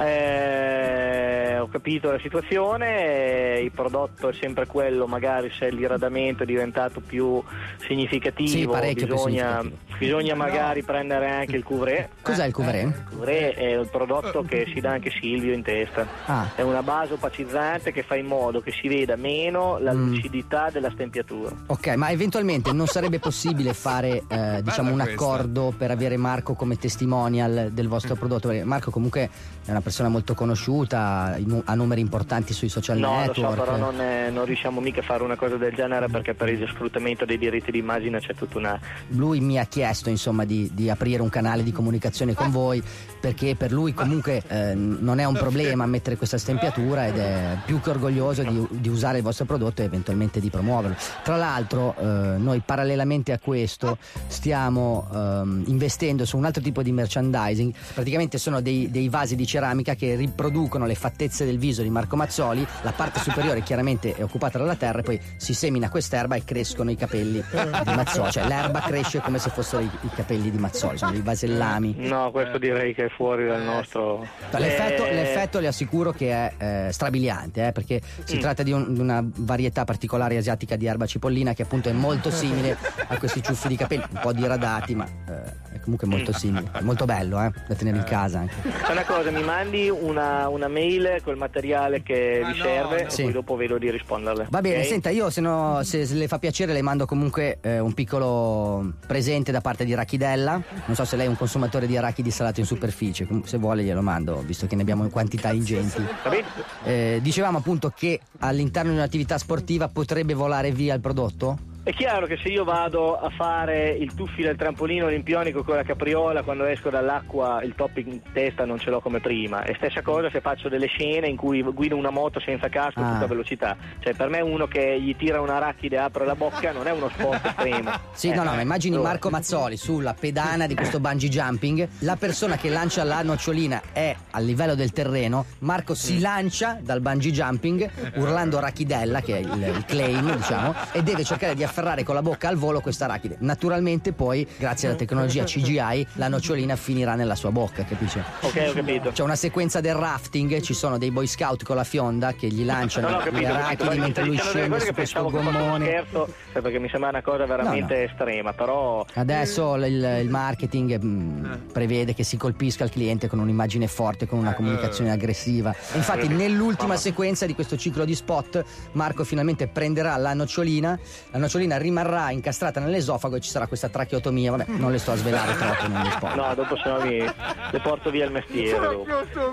eh, ho capito la situazione, eh, il prodotto è sempre quello, magari se il diradamento è diventato più significativo, Sì, parecchio più bisogna, significativo. bisogna magari prendere anche il couvret. Cos'è il couvret? Il couvret è il prodotto che si dà anche Silvio in testa. Ah. È una base opacizzante che fa in modo che si veda meno la Mm. Lucidità della stempiatura. Ok, ma eventualmente non sarebbe possibile fare eh, diciamo un questa. accordo per avere Marco come testimonial del vostro prodotto? Perché Marco comunque è una persona molto conosciuta, ha numeri importanti sui social No, lo network. so, però non, è- non riusciamo mica a fare una cosa del genere perché per il sfruttamento dei diritti d'immagine c'è tutta una, Lui mi ha chiesto insomma di, di aprire un canale di comunicazione con voi perché per lui comunque eh, non è un problema mettere questa stempiatura ed è più che orgoglioso di, di usare il vostro prodotto e eventualmente di promuoverlo. Tra l'altro eh, noi parallelamente a questo stiamo ehm, investendo su un altro tipo di merchandising, praticamente sono dei, dei vasi di ceramica che riproducono le fattezze del viso di Marco Mazzoli, la parte superiore chiaramente è occupata dalla terra e poi si semina quest'erba e crescono i capelli di Mazzoli, cioè l'erba cresce come se fossero i, i capelli di Mazzoli, sono dei vasellami. No, questo direi che è fuori dal nostro. L'effetto, Eh, l'effetto le assicuro che è eh, strabiliante, eh, perché si Mm. tratta di, un- di una varietà particolare asiatica di erba cipollina che appunto è molto simile a questi ciuffi di capelli, un po' diradati, ma eh, comunque molto simile. È molto bello, eh, da tenere in casa anche. Fai una cosa, mi mandi una, una mail col materiale che vi serve Sì. e poi dopo vedo di risponderle. Va bene, ok? senta, io se, no- se- se le fa piacere le mando comunque eh, un piccolo presente da parte di Rachidella. Non so se lei è un consumatore di arachidi salato in superficie, comunque se vuole glielo mando, visto che ne abbiamo in quantità ingenti. Va bene? Eh, dicevamo appunto che all'interno di un'attività sportiva potrebbe volare via il prodotto? È chiaro che se io vado a fare il tuffi del trampolino olimpionico con la capriola, quando esco dall'acqua il top in testa non ce l'ho come prima. E stessa cosa se faccio delle scene in cui guido una moto senza casco a Ah. tutta velocità. Cioè per me uno che gli tira un arachide e apre la bocca non è uno sport estremo. Sì, Eh, no, no, ma immagini allora. Marco Mazzoli sulla pedana di questo bungee jumping, la persona che lancia la nocciolina è a livello del terreno, Marco si lancia dal bungee jumping urlando Rachidella, che è il, il claim, diciamo, e deve cercare di afferrare afferrare con la bocca al volo questa arachide. Naturalmente poi, grazie alla tecnologia CGI, la nocciolina finirà nella sua bocca, capisci? Ok, ho capito. C'è una sequenza del rafting, ci sono dei boy scout con la fionda che gli lanciano No, no, le capito, capito. arachidi mentre lui scende su che questo gommone. scherzo, cioè, perché mi sembra una cosa veramente estrema, però Adesso il, il marketing mh, prevede che si colpisca il cliente con un'immagine forte, con una comunicazione aggressiva. Infatti, nell'ultima sequenza di questo ciclo di spot, Marco finalmente prenderà la nocciolina, la nocciolina rimarrà incastrata nell'esofago e ci sarà questa tracheotomia. Vabbè, non le sto a svelare troppo negli spot. No, dopo se no mi le porto via il mestiere.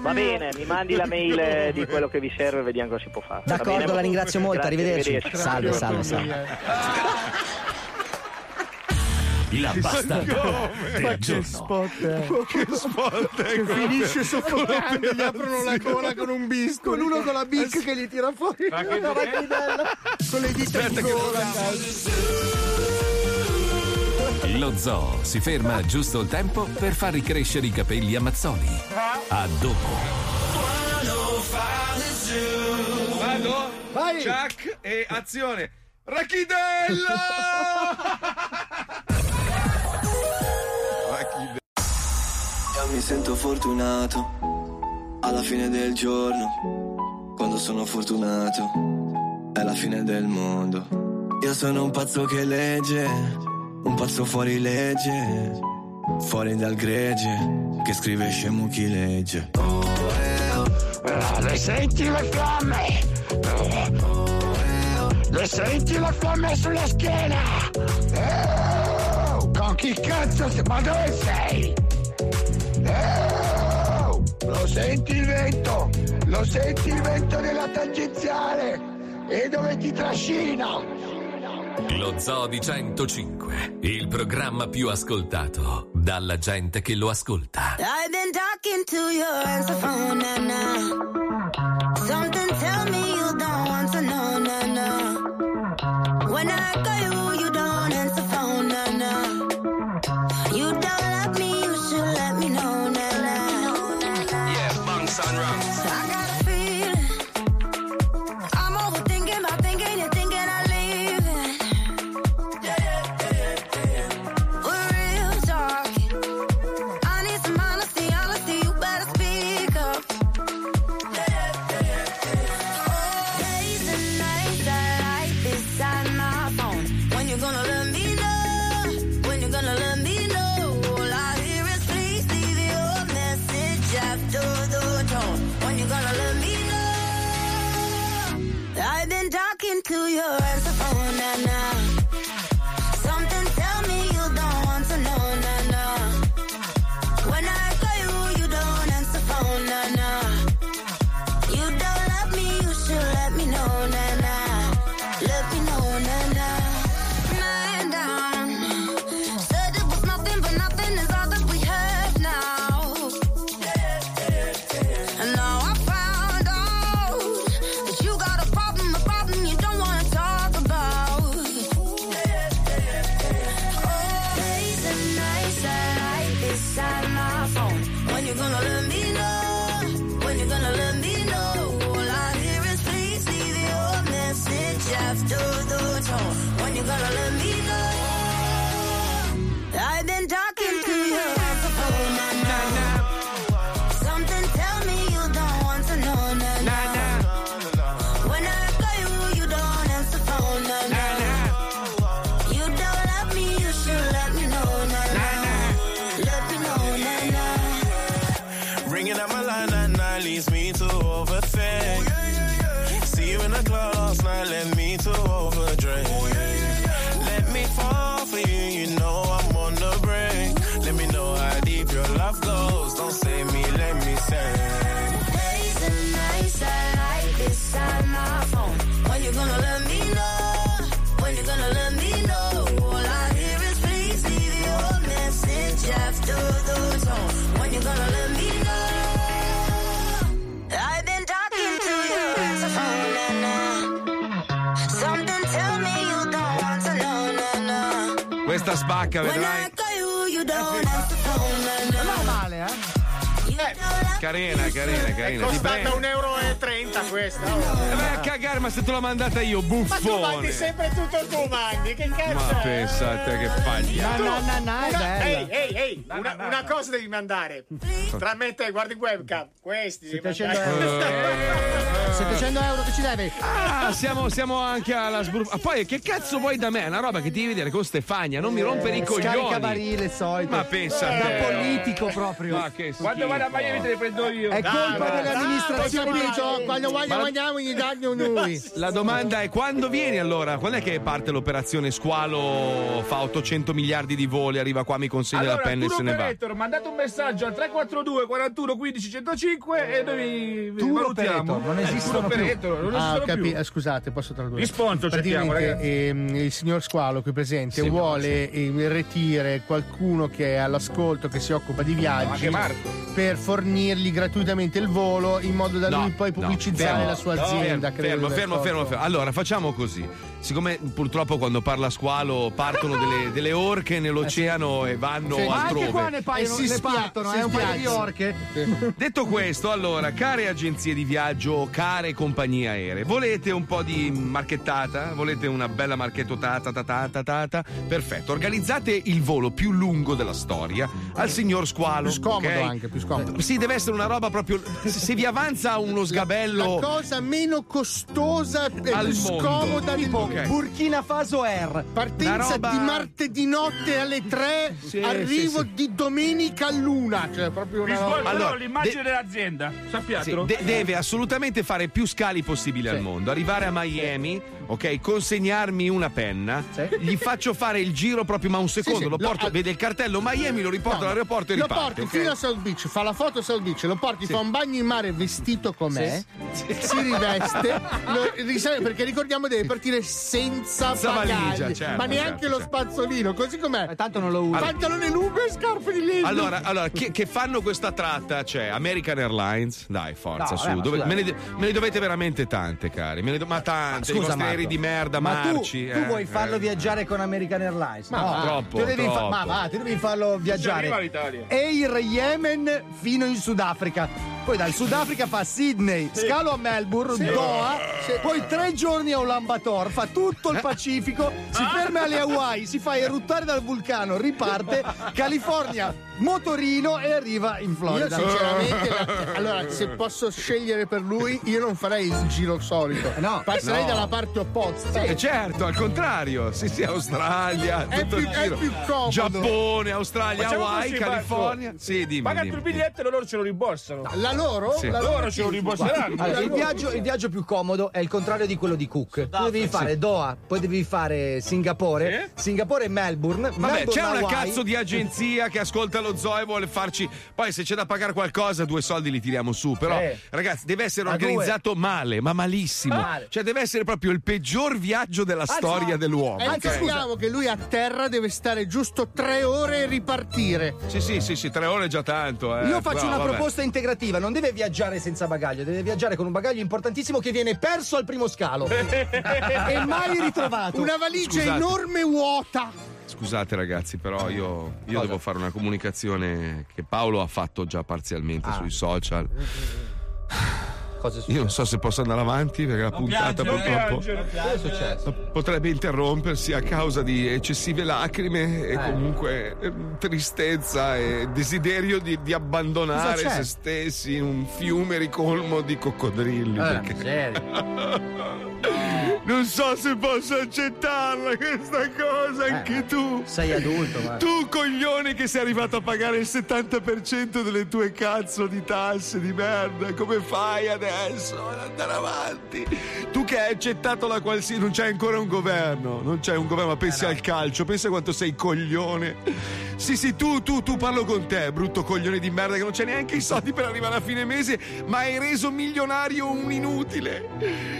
Va bene, mi mandi la mail di quello che vi serve e vediamo cosa si può fare. D'accordo, la ringrazio molto, Grazie, arrivederci. Salve, salve, salve. La bastarda Ma che spot è? Che spot è Che finisce soffocando, gli aprono la gola con un bisco. Con uno con la bic che gli tira fuori Ma che- con le dita in Aspetta che- gola. Lo zoo si ferma giusto il tempo per far ricrescere i capelli a Mazzoli. A dopo. Vado? Vai! Chuck e azione. Rachidella! mi sento fortunato alla fine del giorno. Quando sono fortunato è la fine del mondo. Io sono un pazzo che legge, un pazzo fuori legge, fuori dal gregge, che scrive scemo chi legge. Le senti le fiamme? Le senti le fiamme sulla schiena? Oh, con chi cazzo? Ma dove sei? Oh, lo senti il vento? Lo senti il vento della tangenziale? E dove ti trascina? Lo Zoo di 105, il programma più ascoltato dalla gente che lo ascolta. I've been talking to your answer phone, nah. Something tell me you don't want to know, nah, nah. When I call you, you don't nah, nah. Non male, eh? You Carina, carina, È carina. Ti costata prego. 1,30 euro questa. Eh, Vai a cagare, ma se te l'ho mandata io, Ma tu mandi sempre tutto tu mandi, che cazzo Ma è? pensa a te che na, è una- bella. Ehi, ehi, ehi, una, una cosa devi mandare. Tra me e te, guardi in webcam. Questi 700 mandare. 700 euro che ci devi. Ah, siamo, siamo anche alla sbru... Ah, poi che cazzo vuoi da me? È una roba che devi vedere con Stefania, non mi rompere i coglioni. Scarica barile solito. Ma pensa a Da politico proprio. Ma che Quando vado a schifo. Miami te le prendo io. È colpa amministrazioni dai, peggiori. dai. Quando voglio Ma- mangiamo gli danno noi. La domanda è quando vieni allora? Quando è che parte l'operazione Squalo? Fa 800 miliardi di voli, arriva qua, mi consegna Allora, la penna e se ne va. operator, mandate un messaggio al 342 41 15 105 e noi vi, vi valutiamo. non Eh, esistono più. non Ah, esistono capi- più. eh, scusate, posso tradurre? Praticamente ehm, il signor Squalo qui presente Sì, vuole ehm, retire qualcuno che è all'ascolto, che si occupa di viaggi, Marco. per fornirgli gratuitamente il volo in modo da No, lui poi no, pubblicizzare fermo, la sua no, azienda. Fermo, fermo, fermo, fermo. Allora, facciamo così. Siccome purtroppo quando parla Squalo partono delle, delle orche nell'oceano e vanno Sì. Ma anche altrove. qua ne, paiono, E si ne spia- partono, si è un paio di orche. Detto questo, allora, care agenzie di viaggio, care compagnie aeree, volete un po' di marchettata? Volete una bella marchettata? Ta, ta, ta, ta, ta? Perfetto, organizzate il volo più lungo della storia al signor Squalo. Più scomodo ok? anche, più scomodo. Sì, deve essere una roba proprio. Se vi avanza uno sgabello. La cosa meno costosa e Al più scomoda del mondo. Ok. Burkina Faso Air. Partenza roba- di martedì notte alle 3, Sì, arrivo sì, sì. di domenica all'una. Cioè, proprio una svolgerò Allora, l'immagine de- dell'azienda, Sì, sappiatelo. de- deve assolutamente fare più scali possibili al mondo. Arrivare a Miami, ok? Consegnarmi una penna, gli faccio fare il giro proprio, ma un secondo. sì, lo lo- porto, al- vede il cartello Miami, lo riporto No, all'aeroporto e lo riparte. porti ok? fino a South Beach, fa la foto a South Beach, lo porti, Sì. fa un bagno in mare vestito com'è, si riveste, lo perché ricordiamo deve partire senza, Senza valigia, certo, ma neanche certo, lo certo. spazzolino, così com'è. Eh, tanto non lo uso. Pantalone lungo e scarpe di legno. Allora, allora che, che fanno questa tratta? C'è American Airlines, dai, forza, No, su. vabbè, ma dove- me, ne, me ne dovete veramente tante, cari. Me ne do- ma tante, Scusa, vostri aerei di merda, ma tu, marci. tu eh, vuoi farlo eh. viaggiare con American Airlines? Ma no, va, troppo, tu devi fa- troppo. ma va, tu devi farlo viaggiare. all'Italia. Air Yemen fino in Sudafrica. Poi dal Sudafrica fa Sydney, scalo a Melbourne, Doha, poi tre giorni a Ulaanbaatar, fa tutto il Pacifico, si ferma alle Hawaii, si fa eruttare dal vulcano, riparte, California, motorino e arriva in Io Florida. sinceramente, la- allora, se posso scegliere per lui, io non farei il giro solito. No. Passerei No. dalla parte opposta. Eh, certo, al contrario. Sì, sì, Australia, È tutto più- il è giro. più comodo. Giappone, Australia, Facciamo Hawaii, così, Marco. California. Sì, dimmi. Pagati dimmi. il biglietto e loro ce lo rimborsano. La loro? Sì. La Loro ce lo rimborseranno. Allora, il, viaggio, il viaggio più comodo è il contrario di quello di Cook. Tu devi fare Doha, poi devi fare Singapore, Singapore e Melbourne. Vabbè, Melbourne, c'è una Hawaii. cazzo di agenzia che ascolta lo zoo e vuole farci. Poi, se c'è da pagare qualcosa, due soldi li tiriamo su. Però, Eh. ragazzi, deve essere organizzato male, ma malissimo. Male. Cioè, deve essere proprio il peggior viaggio della Anzi, storia dell'uomo. E ok? sappiamo che lui a terra deve stare giusto tre ore e ripartire. Sì, sì, sì, sì, tre ore è già tanto. eh. Io faccio Però, una vabbè. proposta integrativa, non deve viaggiare senza bagaglio, deve viaggiare con un bagaglio importantissimo che viene perso al primo scalo e mai ritrovato. Una valigia Scusate. enorme vuota. Scusate, ragazzi, però io, io devo fare una comunicazione che Paolo ha fatto già parzialmente sui social. Io non so se posso andare avanti perché la puntata piangere, purtroppo piangere. Cosa è successo? potrebbe interrompersi a causa di eccessive lacrime Eh. e comunque eh, tristezza e desiderio di, di abbandonare se stessi in un fiume ricolmo di coccodrilli. Eh, perché- serio? Non so se posso accettarla questa cosa, anche tu. Eh, Sei adulto, guarda. Tu, coglione, che sei arrivato a pagare il 70% delle tue cazzo di tasse di merda, come fai adesso ad andare avanti? Tu che hai accettato la qualsiasi. Non c'è ancora un governo, non c'è un governo, ma pensi al calcio, pensa quanto sei coglione. Sì, sì, tu, tu, tu parlo con te, brutto coglione di merda, che non c'è neanche i soldi per arrivare a fine mese, ma hai reso milionario un inutile,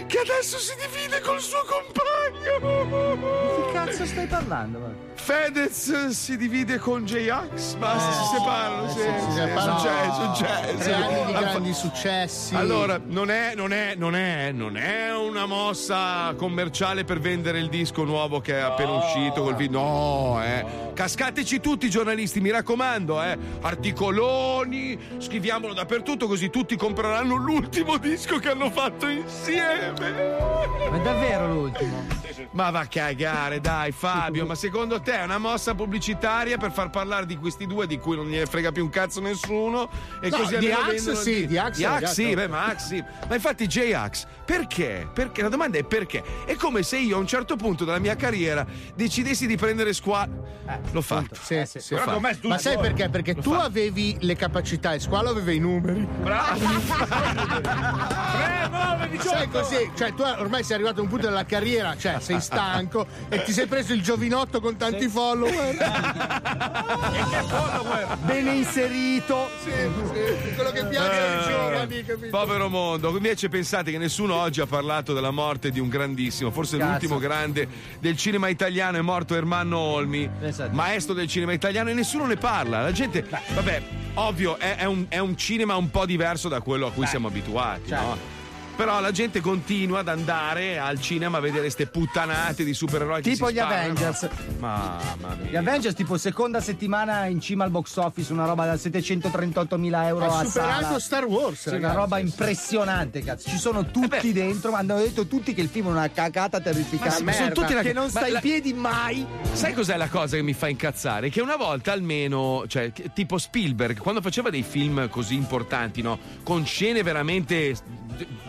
che adesso si divide col suo compagno. Che cazzo stai parlando? Fedez si divide con J-Ax, basta, si separano. Sì, si sì, separano. successo, successo. Anni di grandi successi. Allora, non è, non è, non è, non è una mossa commerciale per vendere il disco nuovo che è appena uscito col video. No, eh. Cascateci tutti, giornalisti, mi raccomando, eh. Articoloni, scriviamolo dappertutto, così tutti compreranno l'ultimo disco che hanno fatto insieme. Ma è davvero l'ultimo? Ma va a cagare, dai, Fabio. Ma secondo te è una mossa pubblicitaria per far parlare di questi due di cui non gliene frega più un cazzo nessuno? E No, così di Axe vendono- sì, di Axe Di è Axe gatto. sì, beh, ma Axe sì. Ma infatti J-Ax, perché? Perché? La domanda è perché? È come se io a un certo punto della mia carriera decidessi di prendere squadra. L'ho fatto. Sì, sì, sì. L'ho fatto. Ma sai perché? Perché tu avevi le capacità e Squalo aveva i numeri. Sai così, cioè tu ormai sei arrivato a un punto della carriera, cioè sei stanco e ti sei preso il giovinotto con tanti follower. Bene inserito. Sì, sì, quello che piace ai Eh, giovani, capito? Povero mondo, invece pensate che nessuno oggi ha parlato della morte di un grandissimo, forse Cazzo. l'ultimo grande del cinema italiano è morto Ermanno Olmi, maestro del cinema italiano e nessuno ne parla. La gente, vabbè, ovvio, è, è un, è un cinema un po' diverso da quello a cui siamo abituati, no? Però la gente continua ad andare al cinema a vedere ste puttanate di supereroi che Tipo si gli sparano. Avengers. Mamma Gli mia. Avengers, tipo seconda settimana in cima al box office, una roba da 738.000 euro Ha a superato sala. Star Wars, Sì, una roba impressionante, cazzo. Ci sono tutti dentro, ma hanno detto tutti che il film è una cagata terrificante. Ma sono tutti una- che non sta la- in piedi mai. Sai cos'è la cosa che mi fa incazzare? Che una volta almeno, cioè, tipo Spielberg, quando faceva dei film così importanti, no? Con scene veramente,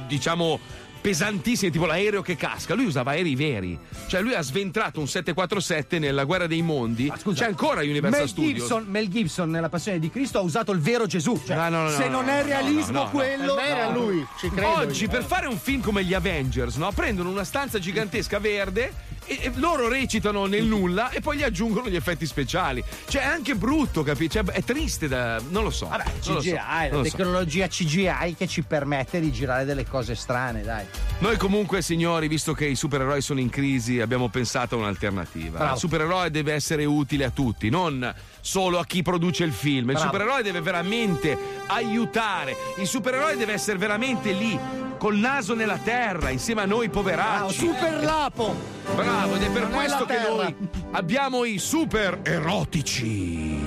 diciamo, pesantissime, tipo l'aereo che casca, lui usava aerei veri. Cioè, lui ha sventrato un 747 nella guerra dei mondi. C'è ancora Universal Mel Studios. Gibson, Mel Gibson nella Passione di Cristo ha usato il vero Gesù. Cioè, No, no, no, se no, non no, è realismo no, no, no. quello. Era lui, ci credo. Oggi io. per fare un film come gli Avengers, no? Prendono una stanza gigantesca verde e, e loro recitano nel nulla e poi gli aggiungono gli effetti speciali. Cioè è anche brutto, capisci? Cioè, è triste da. non lo so. Vabbè, non lo so, CGI, la non lo so. tecnologia CGI che ci permette di girare delle cose strane, dai. Noi comunque, signori, visto che i supereroi sono in crisi, abbiamo pensato a un'alternativa. Bravo. Il supereroe deve essere utile a tutti, non solo a chi produce il film. Il Bravo. supereroe deve veramente aiutare. Il supereroe deve essere veramente lì, col naso nella terra, insieme a noi poveracci. super lapo! Bravo, ed è per Non è questo la che terra. noi abbiamo i super erotici.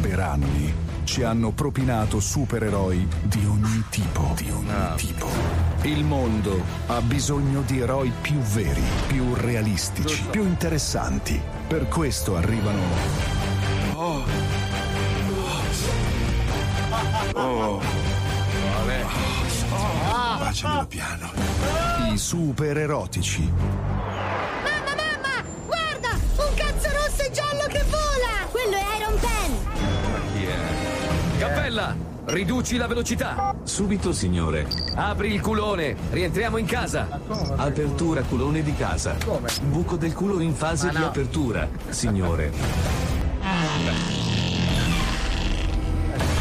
Per anni ci hanno propinato supereroi di ogni tipo, di ogni tipo. Il mondo ha bisogno di eroi più veri, più realistici, più interessanti. Per questo arrivano Oh. Oh. Baciamelo piano. i super Cappella, riduci la velocità. Subito, signore. Apri il culone, rientriamo in casa. Apertura culone di casa. Come? Buco del culo in fase Ma di no. apertura, signore.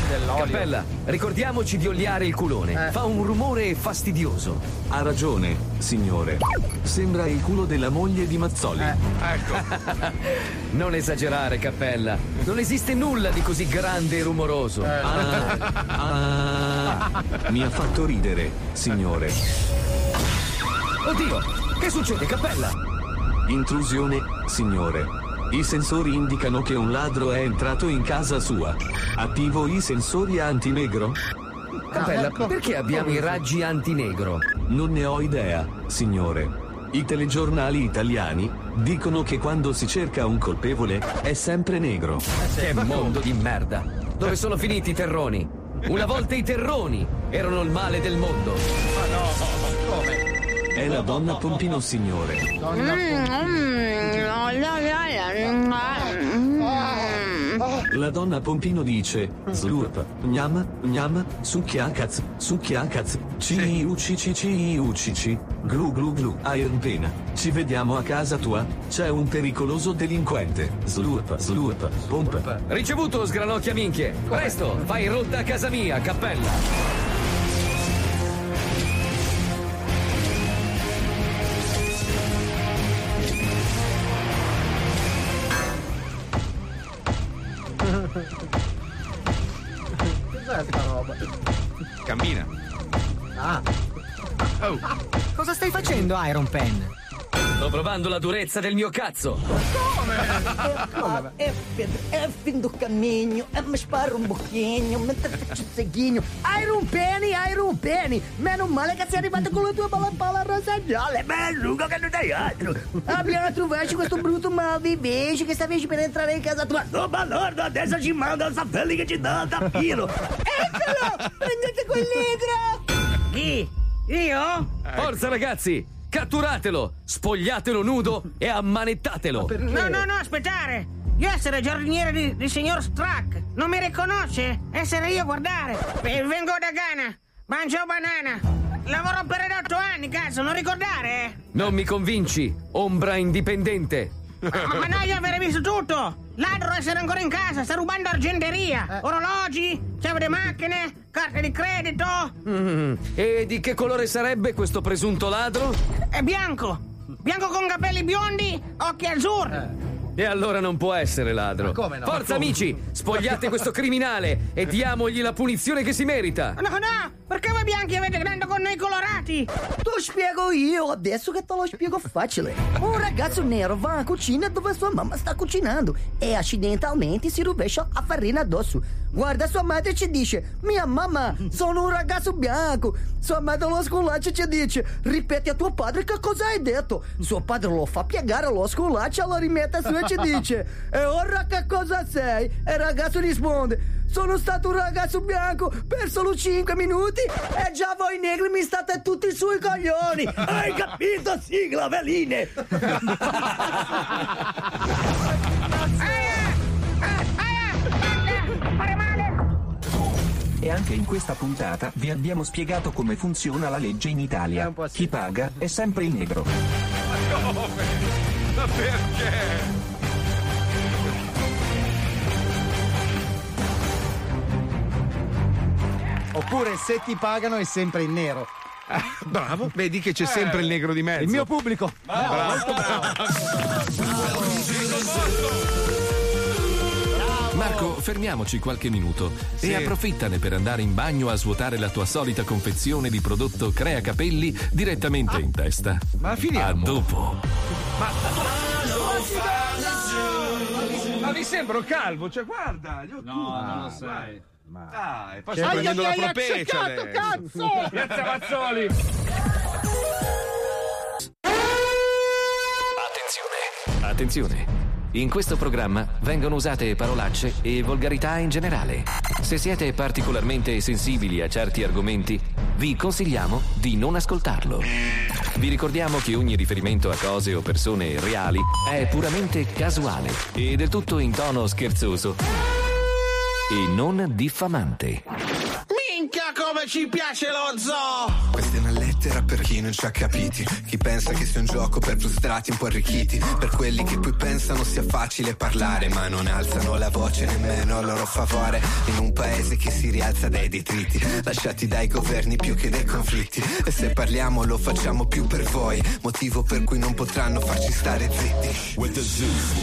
Cappella, ricordiamoci di oliare il culone. Fa un rumore fastidioso. Ha ragione, signore. Sembra il culo della moglie di Mazzoli. Ecco. non esagerare, Cappella. Non esiste nulla di così grande e rumoroso. Ah, mi ha fatto ridere, signore. Oddio, che succede, Cappella? Intrusione, signore. I sensori indicano che un ladro è entrato in casa sua. Attivo i sensori antinegro? Cappella, perché abbiamo i raggi antinegro? Non ne ho idea, signore. I telegiornali italiani dicono che quando si cerca un colpevole è sempre negro. Che mondo di merda. Dove sono finiti i terroni? Una volta i terroni erano il male del mondo. Ma no? È la donna Pompino, signore. La donna Pompino dice: Slurp, gnam, gnam, succhiacaz, succhiacaz, ci uccici, ci uccici, glu glu glu, Iron Pen. Ci vediamo a casa tua? C'è un pericoloso delinquente. Slurp, slurp, pomp. Ricevuto, sgranocchia minchie. Presto, fai rotta a casa mia, Cappella. Facendo, Iron Pen? Sto provando la durezza del mio cazzo. Ah, é, Pedro, é fim do caminho. É, mas para um pouquinho, mentre faccio il seguinho. Iron Penny, Iron Penny. Meno male che sei arrivato con la tua bella palla rosa gialla. Beh, lungo che non dai altro. Abbiamo trovato questo brutto malvivente che stava per entrare in casa tua. No, balordo, adesso ci manda il satellite che ci dà il tappino. Eccolo! Prendete quel litro! Chi? Io? Forza ragazzi, catturatelo, spogliatelo nudo e ammanettatelo. No, no, no, aspettare! Io essere giardiniere di, di signor Strack. Non mi riconosce? Essere io, guardare. Eh, Vengo da Ghana. Mangio banana. Lavoro per 8 anni, cazzo, non ricordare? Non mi convinci, ombra indipendente. Ma, ma no, io avrei visto tutto! Ladro essere ancora in casa, sta rubando argenteria, orologi, chiave di macchine, carte di credito. Mm, E di che colore sarebbe questo presunto ladro? È bianco! Bianco con capelli biondi, occhi azzurri. E allora non può essere ladro. come no? Ma Forza come? amici, spogliate questo criminale e diamogli la punizione che si merita. No, no, perché voi bianchi avete grande con noi colorati? Lo spiego io, adesso che te lo spiego facile. Un ragazzo nero va in cucina dove sua mamma sta cucinando e accidentalmente si rovescia a farina addosso. Guarda sua madre e ci dice: Mia mamma, sono un ragazzo bianco. Sua madre lo sculaccia e ci dice: Ripeti a tuo padre che cosa hai detto. Suo padre lo fa piegare, lo sculaccia, lo rimette su e ci dice: E ora che cosa sei? E il ragazzo risponde: Sono stato un ragazzo bianco per solo 5 minuti e già voi negri mi state tutti sui coglioni. Hai capito, sigla, veline? E anche in questa puntata vi abbiamo spiegato come funziona la legge in Italia. Chi paga è sempre il negro. Ma come? Ma perché? Oppure se ti pagano è sempre in nero. Bravo, vedi che c'è sempre il negro di mezzo. Il mio pubblico. Bravo. molto Marco, fermiamoci qualche minuto Sì. e approfittane per andare in bagno a svuotare la tua solita confezione di prodotto Crea Capelli direttamente in testa. Ma finiamo. A dopo. Ma mi sembro calvo, cioè guarda. Io No, non lo sei. Dai, poi Ai, sto prendendo la adesso. cazzo! Piazza Mazzoli! Attenzione! In questo programma vengono usate parolacce e volgarità in generale. Se siete particolarmente sensibili a certi argomenti, vi consigliamo di non ascoltarlo. Vi ricordiamo che ogni riferimento a cose o persone reali è puramente casuale e del tutto in tono scherzoso e non diffamante. Minchia come ci piace lo zoo! È una lettera per chi non ci ha capiti. Chi pensa che sia un gioco per frustrati un po' arricchiti. Per quelli che poi pensano sia facile parlare, ma non alzano la voce nemmeno a loro favore. In un paese che si rialza dai detriti, lasciati dai governi più che dai conflitti. E se parliamo lo facciamo più per voi, motivo per cui non potranno farci stare zitti.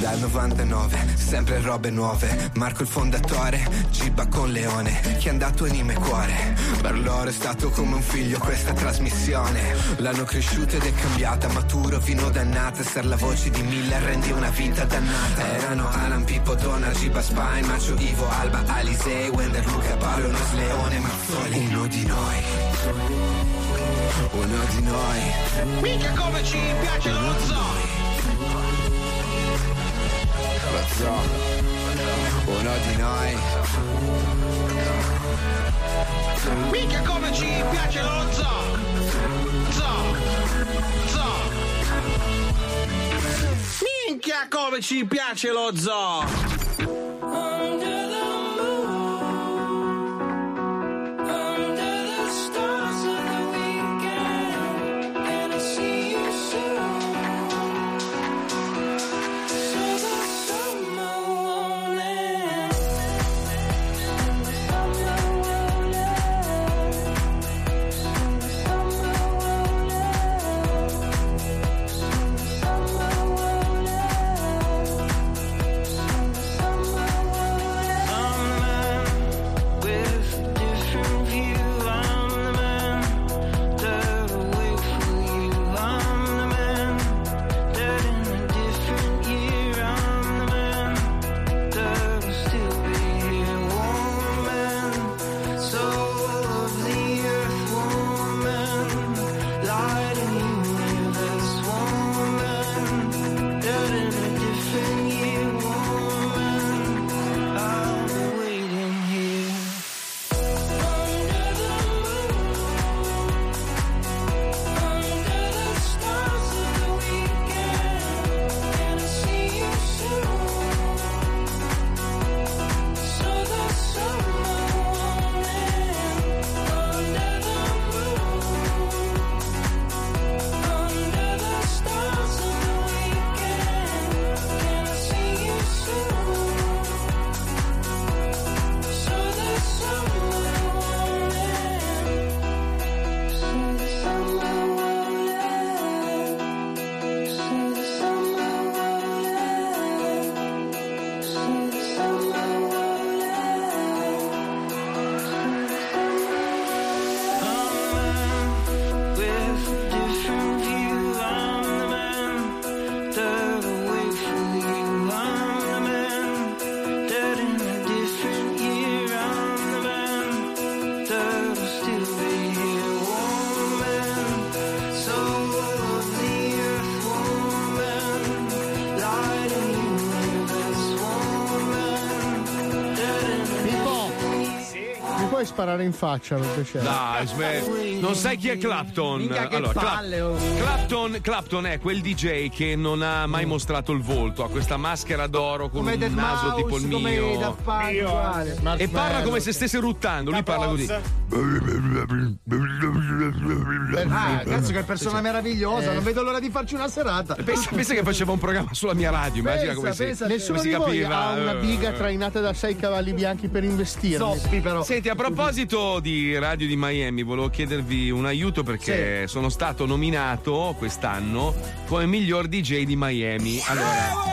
Dal 99, sempre robe nuove. Marco il fondatore, Giba con Leone, chi è andato anima e cuore. Per loro è stato come un figlio questa trasmissione. L'hanno cresciuta ed è cambiata, maturo fino dannata. Ser la voce di mille rendi una vita dannata. Erano Alan, Pippo, Donna, Giba, Spine, Macio, Ivo, Alba, Alisei, Wender, Luca, Paolo, Nos, Leone, Mazzoli. Uno di noi. Uno di noi. Minchia come ci piace lo zoo! Lo zoo. Uno di noi. Minchia come ci piace lo zoo! Zoo! Zoo! Minchia come ci piace lo zoo! Sparare in faccia, per piacere. Dai, smetti. Non sai chi è Clapton? Minchia, che Allora, Cla- palle, oh. Clapton, Clapton è quel DJ che non ha mai mostrato il volto, ha questa maschera d'oro con Come un Dead naso Mouse, tipo il come mio. Punk, uguale. E parla come se stesse ruttando, lui parla così. Ah, cazzo che persona meravigliosa, Eh. non vedo l'ora di farci una serata. Pensa, pensa che faceva un programma sulla mia radio, immagina Pensa, come si, pensa, come Nessuno si di voi capiva. ha una eh. biga trainata da sei cavalli bianchi per investirmi. Senti, a proposito di Radio di Miami, volevo chiedervi un aiuto perché sono stato nominato quest'anno come miglior DJ di Miami. Allora,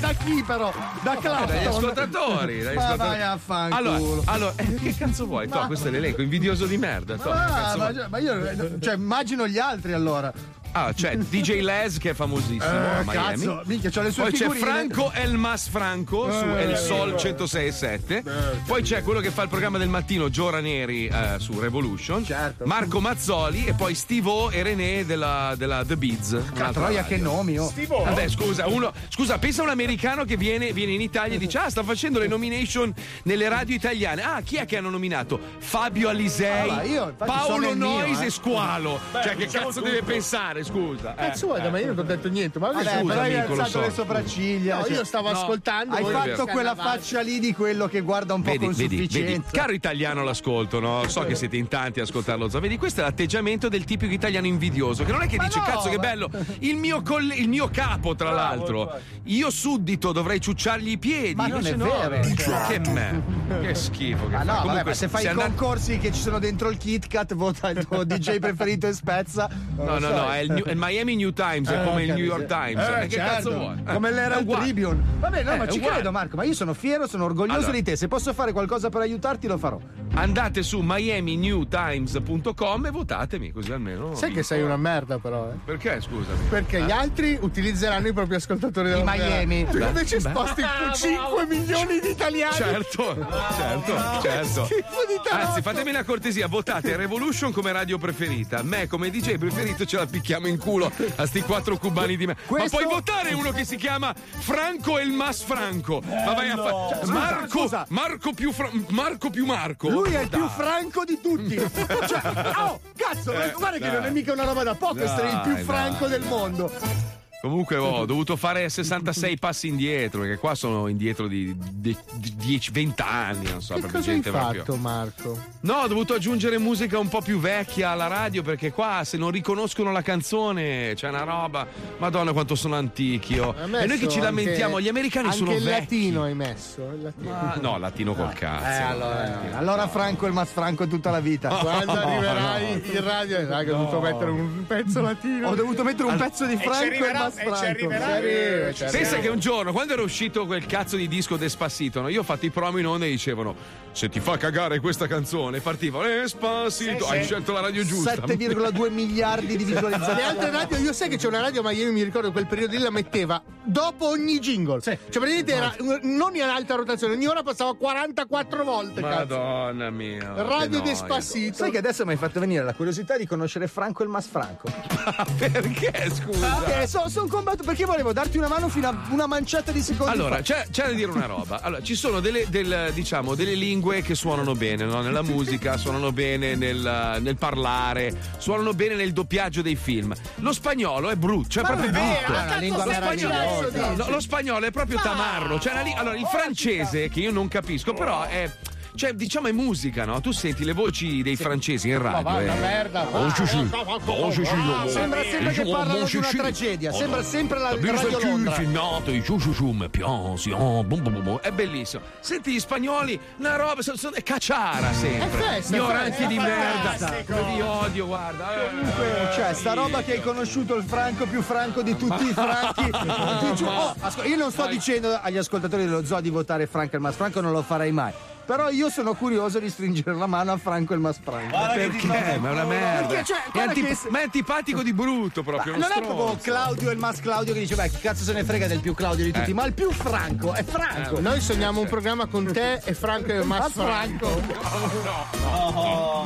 Ma da chi però? Da eh, Clapton? dagli ascoltatori, dagli Ma vai a fanculo. Allora, allora eh, che cazzo vuoi? Toh, questo è l'elenco invidioso di merda. Toh, Ah, ma, vuoi? ma io cioè, immagino gli altri allora. Ah, c'è DJ Les che è famosissimo Eh, a Miami. cazzo, minchia, c'ho le sue Poi c'è figurine. Franco Elmas Franco su Eh, El Sol eh, 106.7. Poi c'è quello che fa il programma del mattino, Gio Ranieri eh, su Revolution. Certo. Marco Mazzoli e poi Steve O e René della, della The Beats. Troia, che nomi, oh. Vabbè, scusa, uno, scusa, pensa a un americano che viene, viene in Italia e dice: Ah, sta facendo le nomination nelle radio italiane. Ah, chi è che hanno nominato? Fabio Alisei, Ah, io, Paolo il mio, Nois eh. e Squalo. Beh, cioè, che diciamo cazzo tutto. deve pensare? Scusa. eh. Cazzo vuoi, ma io non ho detto niente. Ma Vabbè, scusa, hai alzato so. le sopracciglia. No, cioè- io stavo No. ascoltando. Hai fatto quella faccia lì di quello che guarda un po' Vedi, con vedi, vedi, caro italiano l'ascolto, no? So che siete in tanti a ascoltarlo. Vedi, questo è l'atteggiamento del tipico italiano invidioso, che non è che Ma dice no, cazzo che bello, il mio, colle- il mio capo, tra l'altro. Io suddito dovrei ciucciargli i piedi. Ma non è no. vero. Che me. Che schifo. Che Ah no, Comunque, se fai i concorsi che ci sono dentro il Kit Kat, vota il tuo DJ preferito e spezza. No, no, so. no, è il, il Miami New Times, è Eh, come il New York capito. Times. Eh, Eh, che certo. cazzo vuoi? Eh, Come uguale. Tribune. Vabbè, no, Eh, ma ci uguale. credo, Marco. Ma io sono fiero, sono orgoglioso Allora. di te. Se posso fare qualcosa per aiutarti, lo farò. Andate su miaminewtimes.com e votatemi, così almeno. Sai che sei una merda, però, eh? Perché, scusami? Perché gli Eh? altri utilizzeranno i propri ascoltatori della Miami. Tu invece Beh. sposti 5 milioni di italiani. Certo, certo, certo. di tarocco. Anzi, fatemi una cortesia, votate Revolution come radio preferita. Me come DJ preferito ce la picchiamo in culo a sti quattro cubani di me. Questo- Ma puoi votare uno che si chiama Franco Elmas Franco. Ma vai a Bello. fare. Marco, scusa. Marco più Fra- Marco più Marco. Lui è il più franco di tutti. cioè, oh, cazzo, Eh, guarda che non è mica una roba da poco essere il più franco del mondo. Comunque ho dovuto fare 66 passi indietro, perché qua sono indietro di, 10-20 anni, non so, Che proprio cosa hai gente proprio. fatto, Marco? No, ho dovuto aggiungere musica un po' più vecchia alla radio perché qua se non riconoscono la canzone c'è una roba. Madonna quanto sono antichi. oh. Hai E noi che ci lamentiamo, anche- gli americani sono il vecchi. latino hai messo. il latino. Ah, no, latino col cazzo. Eh, allora, allora Franco è il mas franco tutta la vita. Quando no, arriverai in radio, raga, ho dovuto mettere un pezzo latino. Ho dovuto mettere un pezzo di Franco e, franco. Ci arriva, ci Pensa arriva. che un giorno, quando era uscito quel cazzo di disco Despacito, no, io ho fatto i promo in onda e dicevano: Se ti fa cagare questa canzone, partiva Despacito. Sì, Hai sì. scelto la radio giusta. 7,2 miliardi di Le visualizzazioni. altre radio, io sai che c'è una radio, ma io mi ricordo quel periodo lì la metteva dopo ogni jingle. Cioè, praticamente era non in alta rotazione, ogni ora passava 44 volte. Cazzo. Madonna mia. Radio. Despacito. Sai che adesso mi hai fatto venire la curiosità di conoscere Franco e il mas franco. Perché, scusa? Perché sono son combattuto perché volevo darti una mano fino a una manciata di secondi Allora, fa. c'è, c'è da dire una roba. Allora, ci sono delle, del- diciamo, delle lingue che suonano bene, no? Nella musica, suonano bene nel, nel parlare, suonano bene nel doppiaggio dei film. Lo spagnolo è brutto, cioè Ma proprio brutto. è una lingua lo spagnolo, meravigliosa. no, lo spagnolo è proprio tamarro. Cioè, allora, il francese, che io non capisco, però è. Cioè, diciamo è musica, no? Tu senti le voci dei francesi in Ma radio. va eh. merda. Oh, sì, sì. Oh, sì, sì. Sembra sempre che Oh, parlano di una tragedia, Oh, sembra sempre la Radio Londra. È bellissimo. Senti gli spagnoli, una roba, sono, cacciara sempre. Ignoranti di merda. Vi odio, guarda. Eh, Cioè, sta roba che hai conosciuto il franco più franco di tutti i franchi. Oh, ascol- io non sto dicendo agli ascoltatori dello zoo di votare Franco Mas Franco, non lo farei mai. Però io sono curioso di stringere la mano a Franco e il Mas Franco. Perché? Ma è una merda. Perché, cioè, è guarda antip- che- ma è antipatico di brutto proprio. non uno è proprio stronzo. Claudio e il Mas Claudio che dice, beh, chi cazzo se ne frega del più Claudio di tutti, Eh. ma il più franco è Franco. Noi sogniamo un programma con te e Franco e Mas Franco.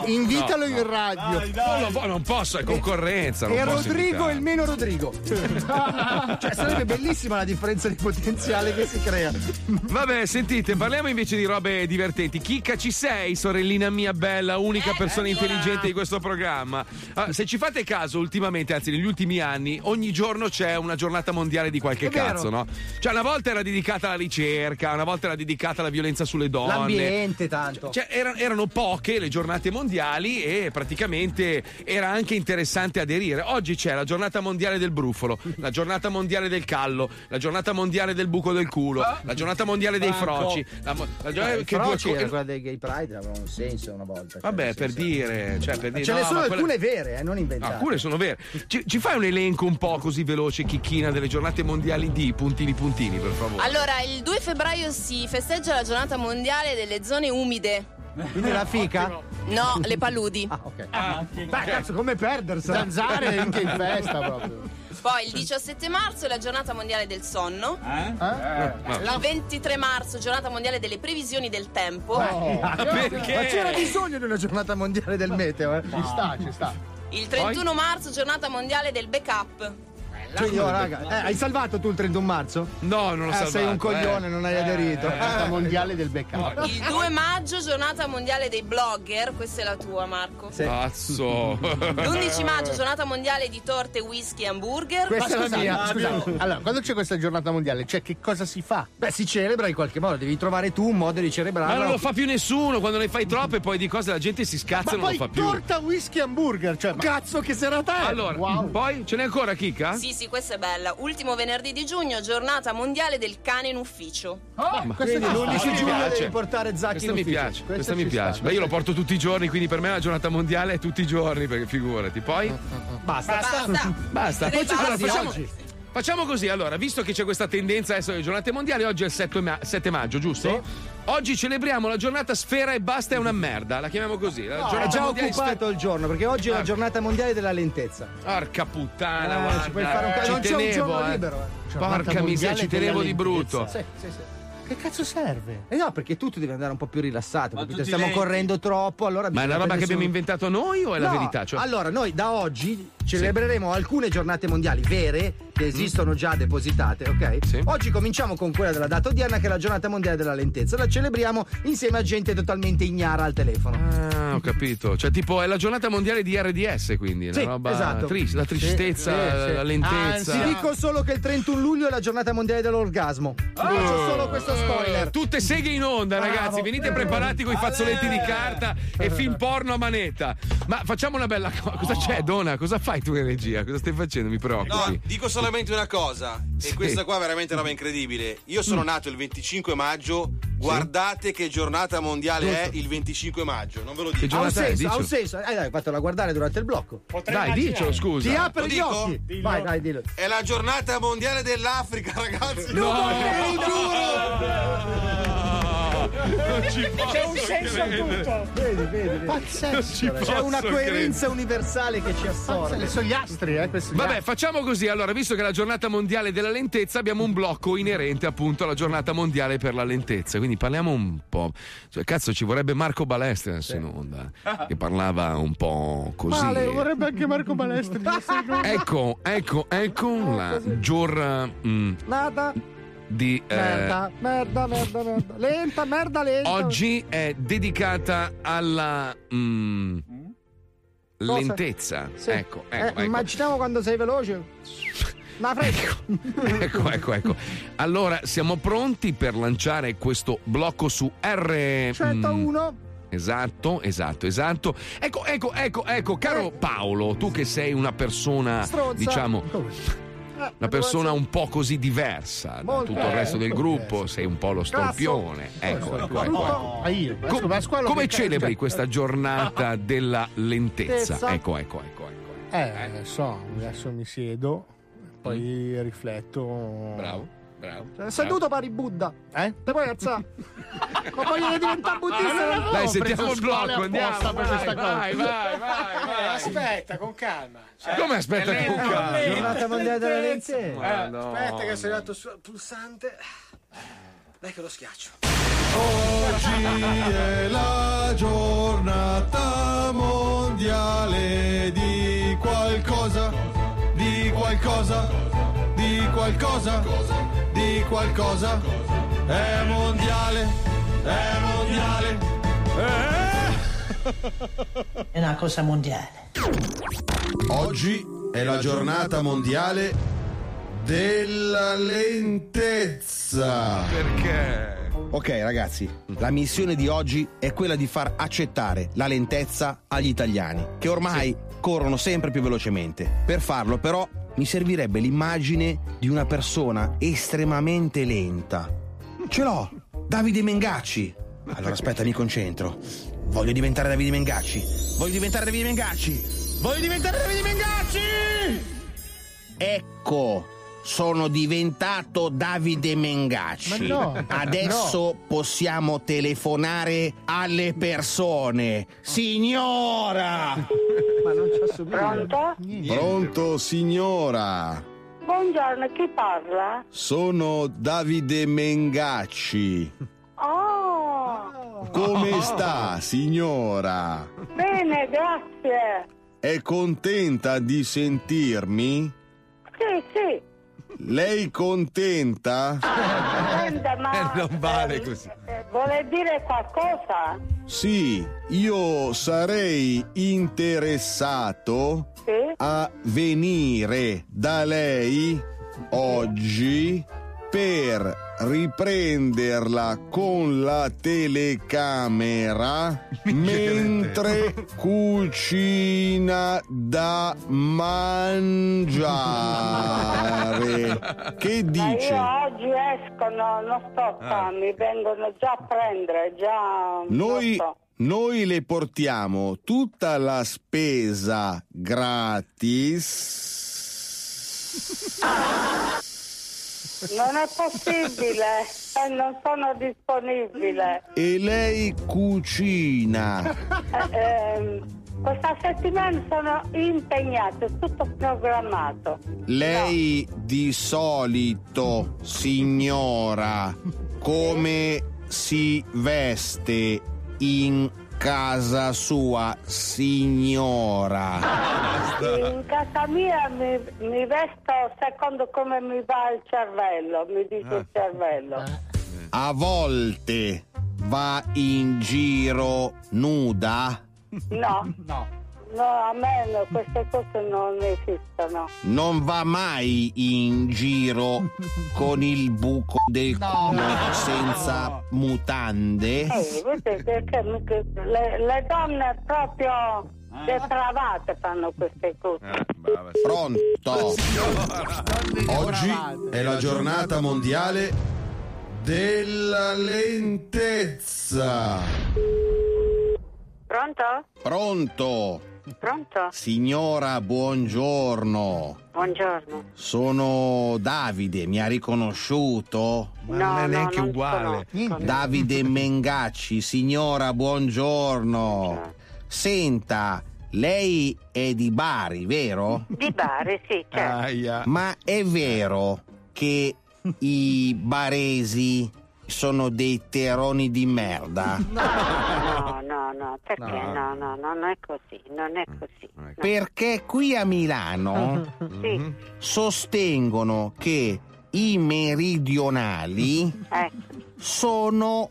Invitalo in radio. Non, lo vo- non posso, è concorrenza. non E posso Rodrigo e il meno Rodrigo. cioè, sarebbe bellissima la differenza di potenziale che si crea. Vabbè, sentite, parliamo invece di robe divertenti divertenti. Chicca, ci sei, sorellina mia bella, unica persona intelligente di questo programma. Ah, se ci fate caso, ultimamente, anzi negli ultimi anni, ogni giorno c'è una giornata mondiale di qualche cazzo, no? Cioè, una volta era dedicata alla ricerca, una volta era dedicata alla violenza sulle donne. L'ambiente, tanto. Cioè, era- erano poche le giornate mondiali e praticamente era anche interessante aderire. Oggi c'è la giornata mondiale del brufolo, la giornata mondiale del callo, la giornata mondiale del buco del culo, la giornata mondiale dei froci. La, mo- la Eh, giornata- che froci co- era quella dei gay pride aveva un senso una volta. Vabbè, per dire, cioè, per dire Ce ne no, sono ma quella- alcune vere, eh, non inventate. Alcune sono vere. Ci, ci fai un elenco un po' così veloce, chicchina, delle giornate mondiali di puntini puntini, per favore. Allora, il 2 febbraio si festeggia la giornata mondiale delle zone umide. Quindi la fica? No, le paludi. Ah, Beh, cazzo, come perdersela? Zanzare anche in festa proprio. Poi il 17 marzo è la giornata mondiale del sonno. Il 23 marzo, giornata mondiale delle previsioni del tempo. Ma c'era bisogno di una giornata mondiale del meteo, eh? Ci sta, ci sta. Il 31 marzo, giornata mondiale del backup. Oh, raga, eh, hai salvato tu il 31 marzo? No, non l'ho eh, Sei un coglione, non hai aderito. Giornata mondiale del backup. Il 2 maggio, giornata mondiale dei blogger. Questa è la tua, Marco. Cazzo. L'11 maggio, giornata mondiale di torte, whisky e hamburger. Ma scusate, scusate, allora, quando c'è questa giornata mondiale, cioè che cosa si fa? Beh, si celebra in qualche modo, devi trovare tu un modo di Ma celebrarlo. non lo fa più nessuno, quando ne fai troppe poi di cose la gente si scazza e Ma non lo poi fa più. torta, whisky, hamburger, cioè ma- Cazzo, che serata è! Allora, Wow. poi ce n'è ancora Chicca? Sì, sì, questa è bella. Ultimo venerdì di giugno, giornata mondiale del cane in ufficio. Ma Quindi questo l'11 mi giugno piace. devi portare Zacchi Questa in mi ufficio. piace, questa Questa mi ci piace. sta, Beh, io lo porto tutti i giorni, quindi per me la giornata mondiale è tutti i giorni, perché figurati. Poi Basta. Basta. basta. Direi Poi basta. facciamo, oggi. Facciamo così, allora, visto che c'è questa tendenza adesso alle giornate mondiali, oggi è il 7, ma- 7 maggio, giusto? Oggi celebriamo la giornata sfera e basta è una merda, la chiamiamo così. La No, è già occupato il giorno, perché oggi è la Ah. giornata mondiale della lentezza. Porca puttana, Eh, guarda. ci puoi fare un ca- ci non c'è un giorno eh. libero, eh. Porca miseria, ci tenevo di brutto. Sì, sì, sì. Che cazzo serve? Eh no, perché tu devi andare un po' più rilassato, perché tutti stiamo lenti. correndo troppo, allora Ma è una roba che abbiamo inventato noi o è la No, verità? Cioè- Allora, noi da oggi celebreremo alcune giornate mondiali vere che esistono già depositate, ok? Sì. Oggi cominciamo con quella della data odierna che è la giornata mondiale della lentezza. La celebriamo insieme a gente totalmente ignara al telefono. Ah, ho capito. Cioè, tipo, è la giornata mondiale di RDS, quindi. Una Sì, roba esatto. triste, la tristezza, Sì, sì, sì. la lentezza. Ti dico solo che il 31 luglio è la giornata mondiale dell'orgasmo. Faccio solo questo spoiler. Tutte seghe in onda, ragazzi. Venite preparati con i fazzoletti di carta e film porno a manetta. Ma facciamo una bella cosa. Cosa c'è, Dona? Cosa fai tu in regia? Cosa stai facendo? Mi No, preoccupi. dico solamente una cosa, Sì. e questa qua è veramente una roba incredibile. Io sono nato il 25 maggio, guardate che giornata mondiale è il 25 maggio, non ve lo Che dico. Ha un giornata è? senso, ha un senso. Eh dai, fatela guardare durante il blocco. Dai, dicelo, scusa. Ti apre gli occhi. Vai, dai, dillo. È la giornata mondiale dell'Africa, ragazzi. No! Ve lo giuro! Non ci posso C'è un senso a credere. tutto. Vedi, vedi, vedi. Pazzesco. C'è una coerenza universale che ci assorbe. Sono gli astri, eh, questi. Vabbè, facciamo così. Allora, visto che è la giornata mondiale della lentezza, abbiamo un blocco inerente appunto alla giornata mondiale per la lentezza. Quindi parliamo un po'. Cioè, cazzo, ci vorrebbe Marco Balestra adesso in onda. Che parlava un po' così. Male, vorrebbe anche Marco Balestri. Ecco, ecco, ecco la giornata mm, Nada, di. eh, merda, merda, merda, merda. Lenta, merda, lenta. oggi è dedicata alla. mm, lentezza. Sì. Ecco, Eh, ecco, ecco. Immaginiamo quando sei veloce. Ma fresco. ecco, ecco, ecco. Allora, siamo pronti per lanciare questo blocco su R. mm, 101. Esatto, esatto, esatto. Ecco, ecco, ecco, ecco, caro Paolo, tu che sei una persona, Stronza. diciamo, Eh, una persona un po' così diversa da tutto il resto del gruppo, sei un po' lo storpione. Ecco, ecco, ecco. ecco. Ah, come celebri questa giornata della lentezza? Lentezza. Ecco, ecco, ecco, ecco. Eh, so, adesso mi siedo, poi rifletto. Bravo, bravo. Cioè, Seduto pari Buddha. Eh? Te puoi alzare. Ma voglio diventare buddista. Dai, ho sentiamo il blocco, andiamo. apposta per Vai, questa cosa. vai, vai, vai, vai. aspetta, con calma. Cioè, Come aspetta con calma? Giornata mondiale della lentezza. Eh, no. Aspetta che sono arrivato sul pulsante. Dai che lo schiaccio. Oggi è la giornata mondiale di qualcosa, di qualcosa, di qualcosa, di qualcosa. È mondiale, è mondiale. È una cosa mondiale. Oggi è la giornata mondiale della lentezza. Perché? Ok ragazzi, la missione di oggi è quella di far accettare la lentezza agli italiani, che ormai corrono sempre più velocemente. Per farlo però mi servirebbe l'immagine di una persona estremamente lenta. Ce l'ho, Davide Mengacci. Allora aspetta, mi concentro. Voglio diventare Davide Mengacci. Voglio diventare Davide Mengacci. Voglio diventare Davide Mengacci! Ecco, sono diventato Davide Mengacci. Ma no, Adesso possiamo telefonare alle persone. Signora! Ma non ci assomiglia. Pronto? Pronto, signora? Buongiorno, chi parla? Sono Davide Mengacci. Oh, Come sta, signora? bene, grazie. È contenta di sentirmi? Sì, sì. Lei contenta? Senta, ma non vale così. eh, vuole dire qualcosa? Sì, io sarei interessato Sì? a venire da lei oggi per riprenderla con la telecamera mentre cucina da mangiare. Che Ma dice? io oggi esco, no, non sto qua, mi vengono già a prendere, già... Noi, so. noi le portiamo tutta la spesa gratis. Non è possibile, eh, non sono disponibile. E lei cucina. Eh, ehm, questa settimana sono impegnato, è tutto programmato. Lei di solito, signora, come si veste in casa sua, signora? In casa mia mi, mi vesto secondo come mi va il cervello, mi dice il cervello. A volte va in giro nuda? No, no, a me no, queste cose non esistono. Non va mai in giro con il buco del culo senza mutande? Eh, vedete che le, le donne proprio depravate fanno queste cose. Pronto? Oggi è la giornata mondiale della lentezza. Pronto? Pronto? Pronto? Signora, buongiorno. Buongiorno. Sono Davide, mi ha riconosciuto? Ma non è No, neanche no, non uguale. conosco. Davide Mengacci, signora, buongiorno. Senta, lei è di Bari, vero? Di Bari, sì, certo. Ma è vero che i baresi sono dei teroni di merda? No, no, no, perché no, no, no, non è così, non è così. no. Perché qui a Milano Sì, sostengono che i meridionali ecco. sono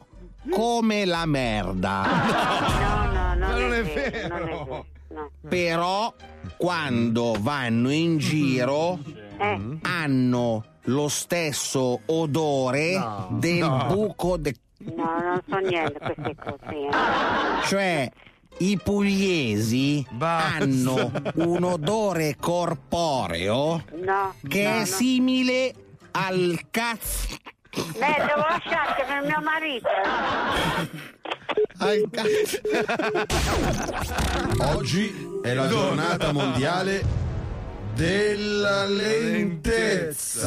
come la merda. No, no, non, non è, è vero, non è vero. No. Però quando vanno in giro Eh. hanno lo stesso odore del no. buco de- No, non so niente queste cose. cioè i pugliesi hanno un odore corporeo No, che no, è no. simile al cazzo Beh, devo lasciarti per mio marito. al cazzo Oggi è la giornata mondiale della lentezza.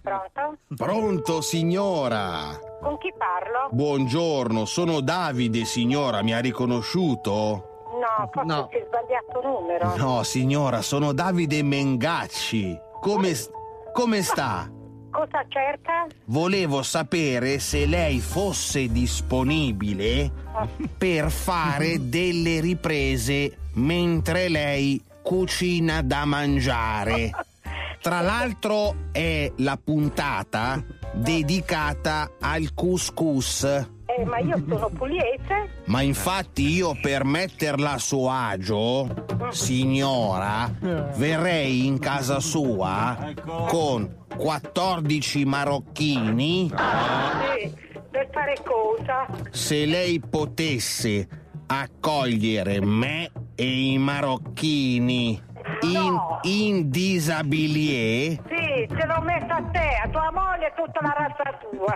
Pronto? Pronto signora Con chi parlo? Buongiorno, sono Davide, signora, mi ha riconosciuto? No, forse si è sbagliato numero. No, signora, sono Davide Mengacci. Come, come sta? Cosa cerca? Volevo sapere se lei fosse disponibile per fare delle riprese mentre lei cucina da mangiare. Tra l'altro è la puntata dedicata al couscous. Eh, ma io sono pugliese. Ma infatti io per metterla a suo agio, signora, verrei in casa sua con 14 marocchini. Sì, per fare cosa? Se lei potesse accogliere me e i marocchini in, in disabilie, Sì, ce l'ho messa a te, a tua moglie e tutta la razza tua.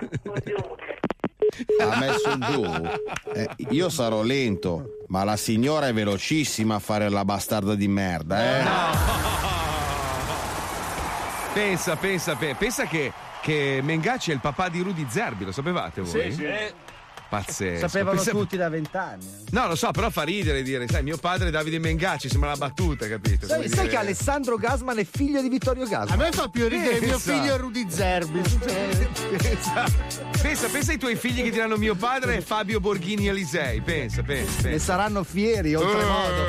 ha messo giù. Eh, io sarò lento, ma la signora è velocissima a fare la bastarda di merda, eh. Pensa, pensa, pe- pensa che, che Mengacci è il papà di Rudy Zerbi, lo sapevate voi? Sì, sì. Pazzesco. Sapevano Pensa- tutti da vent'anni. No, lo so, però fa ridere dire, sai, mio padre è Davide Mengacci, sembra una battuta, capito? Sai, sai dire- che Alessandro Gasman è figlio di Vittorio Gasman? A me fa più ridere mio Pensa. figlio Rudy Zerbi. pensa, pensa, pensa ai tuoi figli che diranno mio padre è Fabio Borghini Elisei. Pensa, pensa. Ne pensa. saranno fieri, oltremodo.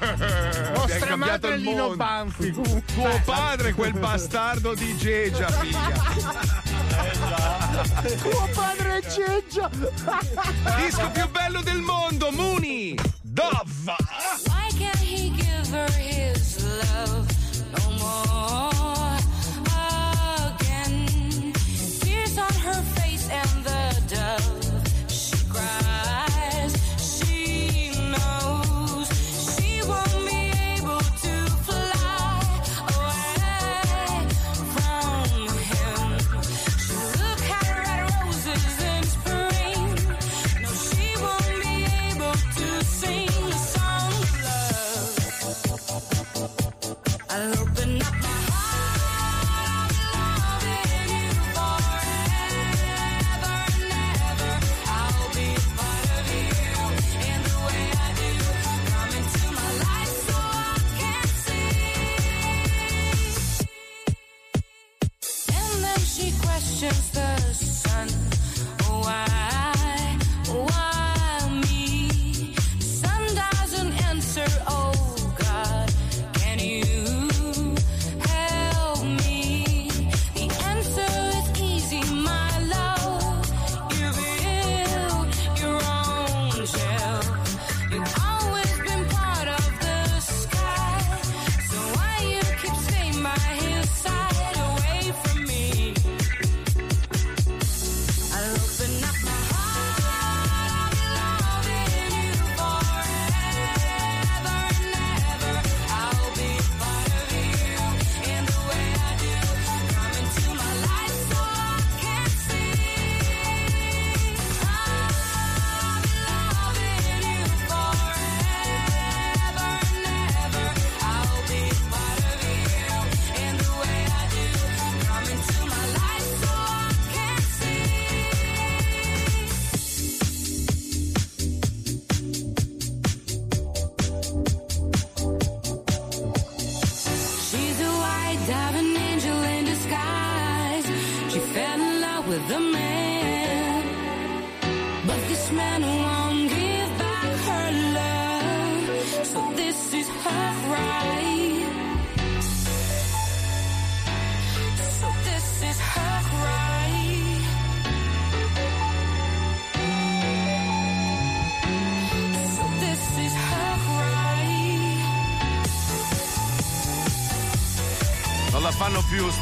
Hai Vostra cambiato madre Lino mondo. Banfi. Tuo padre quel bastardo di Gegia, figlia. Tuo padre Geggia! Disco più bello del mondo, Muni! Dove? Why can't he give her his love no more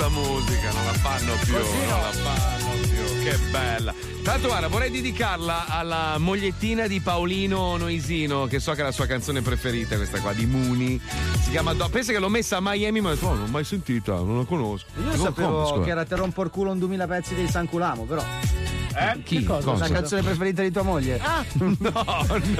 sta musica, non la fanno più, Così non no. la fanno più, che bella. Tanto guarda, vorrei dedicarla alla mogliettina di Paolino Noisino, che so che è la sua canzone preferita, questa qua, di Muni. Si chiama Do- Pensa che l'ho messa a Miami, ma ho detto, oh, non l'ho mai sentita, non la conosco. Io Dico, sapevo scusa? che era Te rompo il culo un 2000 pezzi dei San Culamo, però. Eh? Chi? cosa? Cosa? La canzone preferita di tua moglie? Ah, no, no.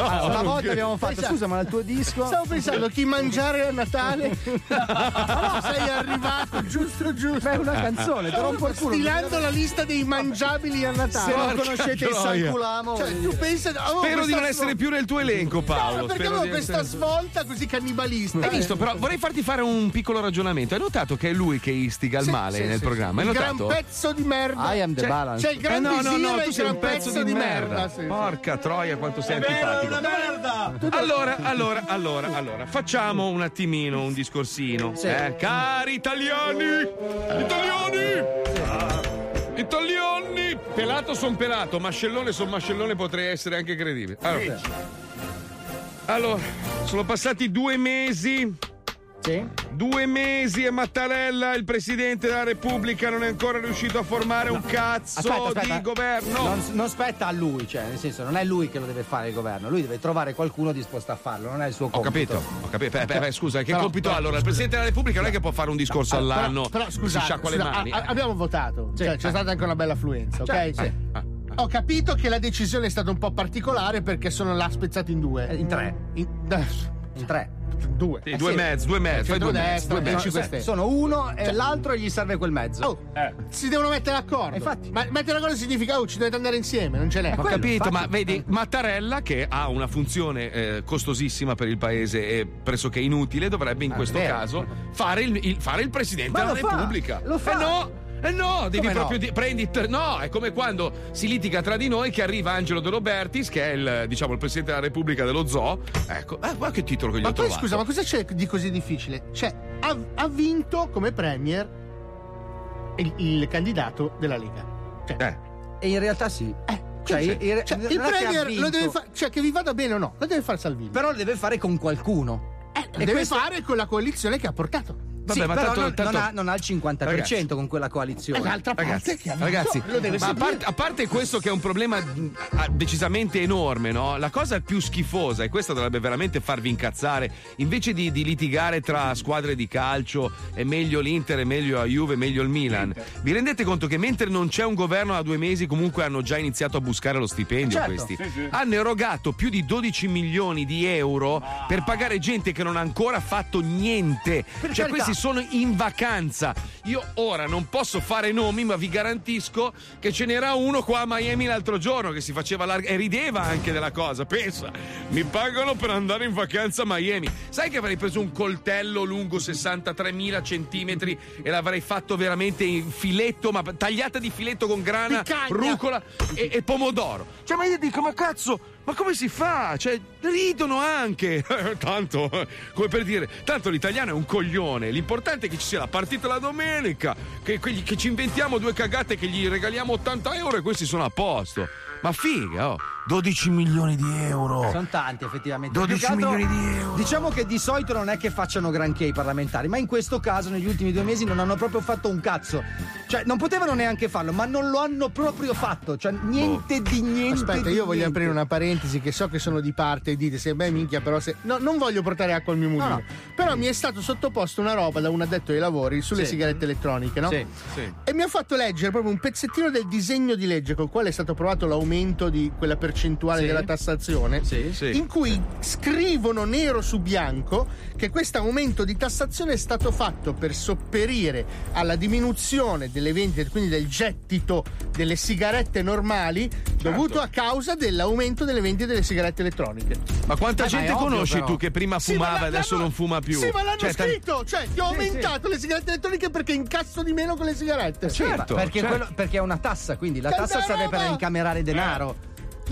Ah, una volta abbiamo fatto, Pensa- scusa, ma il tuo disco. Stavo pensando chi mangiare a Natale. Però sei arrivato giusto giusto. Beh, è una canzone, te rompo il culo. Stilando la lista dei mangiabili a Natale. Se non conoscete il San troia. Culamo. Cioè, tu pensa. avevo Spero di non essere più nel tuo elenco, Paolo. No, perché avevo questa essere- svolta così cannibalista. Hai visto, però vorrei farti fare un piccolo ragionamento. Hai notato che è lui che istiga il Sì, male sì, nel sì, programma? sì. Hai Un gran notato? pezzo di merda. I am the C'è- balance. C'è il grande Eh, no, no, no, no, tu sei un pezzo di merda. sì. Porca troia, quanto sei È antipatico. una merda! Allora, allora, allora, allora, facciamo un attimino un discorsino. Sì. eh? Cari italiani! Italiani! Italiani! Pelato son pelato, mascellone son mascellone, potrei essere anche credibile. Allora, allora, sono passati due mesi. Due mesi e Mattarella, il presidente della Repubblica, non è ancora riuscito a formare un cazzo Aspetta, aspetta. di governo. Non, non spetta a lui, cioè, nel senso, non è lui che lo deve fare il governo, lui deve trovare qualcuno disposto a farlo, non è il suo Ho compito. capito, ho capito. Beh, beh, beh, scusa, che Però- compito ha però- allora? Il Presidente della Repubblica non è che può fare un discorso Però- all'anno però, e scusate, si sciacqua le scusa, mani. a- a- abbiamo votato, cioè, c'è Eh. stata anche una bella affluenza, ok? Cioè, sì. Ho capito che la decisione è stata un po' particolare perché sono l'ha spezzata in due. In tre. In, In tre. Due. Sì, due e mezzo, due e mezzo, fai due mezzo, Centrodestra, due mezzo. 5 Sono- uno e Cioè- l'altro gli serve quel mezzo. Oh, si devono mettere d'accordo. Ma mettere d'accordo significa oh, ci dovete andare insieme, non ce n'è. Ho capito, ma vedi, Mattarella, che ha una funzione eh, costosissima per il paese e pressoché inutile, dovrebbe in Ah, questo caso fare il, il- fare il presidente Ma della lo fa, Repubblica. lo fa. Eh no! Eh no, devi Come no? proprio di- prendi t- no, è come quando si litiga tra di noi che arriva Angelo De Robertis, che è il diciamo il presidente della Repubblica dello Zoo. Ecco, eh, guarda che titolo che gli Ma ho poi trovato. scusa, ma cosa c'è di così difficile? Cioè, ha, ha vinto come premier il, il candidato della Lega. Cioè, E in realtà sì. cioè, in- in- cioè, il che premier lo deve fare, cioè che vi vada bene o no, lo deve fare Salvini. Però lo deve fare con qualcuno. Lo deve questo- fare con la coalizione che ha portato. Sì, Vabbè, ma però tanto- non, tanto- non ha, non ha il 50% Ragazzi. con quella coalizione. È l'altra parte Ragazzi, ragazzi, lo deve ma a parte, a parte questo che è un problema ah, decisamente enorme, no? La cosa più schifosa, e questa dovrebbe veramente farvi incazzare, invece di, di litigare tra squadre di calcio, è meglio l'Inter, è meglio la Juve, è meglio il Milan, vi rendete conto che mentre non c'è un governo da due mesi comunque hanno già iniziato a buscare lo stipendio Certo. questi? Sì, sì. Hanno erogato più di 12 milioni di euro per pagare gente che non ha ancora fatto niente. Per cioè carità. questi sono in vacanza. Io ora non posso fare nomi, ma vi garantisco che ce n'era uno qua a Miami l'altro giorno che si faceva larga e rideva anche della cosa. Pensa, mi pagano per andare in vacanza a Miami. Sai che avrei preso un coltello lungo 63.000 centimetri e l'avrei fatto veramente in filetto, ma tagliata di filetto con grana, Picagna. rucola e, e pomodoro. Cioè, ma io dico, ma cazzo, ma come si fa? Cioè, ridono anche. tanto, come per dire, tanto l'italiano è un coglione. L'importante è che ci sia la partita la domenica, che, che- che ci inventiamo due cagate, che gli regaliamo 80 euro e questi sono a posto. Ma figa, oh. 12 milioni di euro. Sono tanti effettivamente. 12 Più che altro, milioni di euro. Diciamo che di solito non è che facciano granché i parlamentari, ma in questo caso negli ultimi due mesi non hanno proprio fatto un cazzo. Cioè, non potevano neanche farlo, ma non lo hanno proprio fatto. Cioè, niente di niente. Aspetta, di io voglio niente. aprire una parentesi che so che sono di parte e dite se beh minchia però se no, non voglio portare acqua al mio mulino. No, no. Però mi è stato sottoposto una roba da un addetto ai lavori sulle Sì. sigarette elettroniche, no? Sì. E mi ha fatto leggere proprio un pezzettino del disegno di legge col quale è stato approvato l'aumento di quella percentuale Sì. della tassazione, Sì. Sì. in cui scrivono nero su bianco che questo aumento di tassazione è stato fatto per sopperire alla diminuzione delle vendite, quindi del gettito delle sigarette normali dovuto a causa dell'aumento delle vendite delle sigarette elettroniche. Ma quanta Eh, ma gente ovvio, conosci però. tu che prima Sì, ma fumava e adesso non fuma più? Sì, ma l'hanno Cioè, scritto! Cioè, ti ho aumentato le sigarette elettroniche perché incasso di meno con le sigarette. Sì, ma Certo, perché, certo. quello- perché è una tassa, quindi la Che tassa serve per incamerare denaro. La-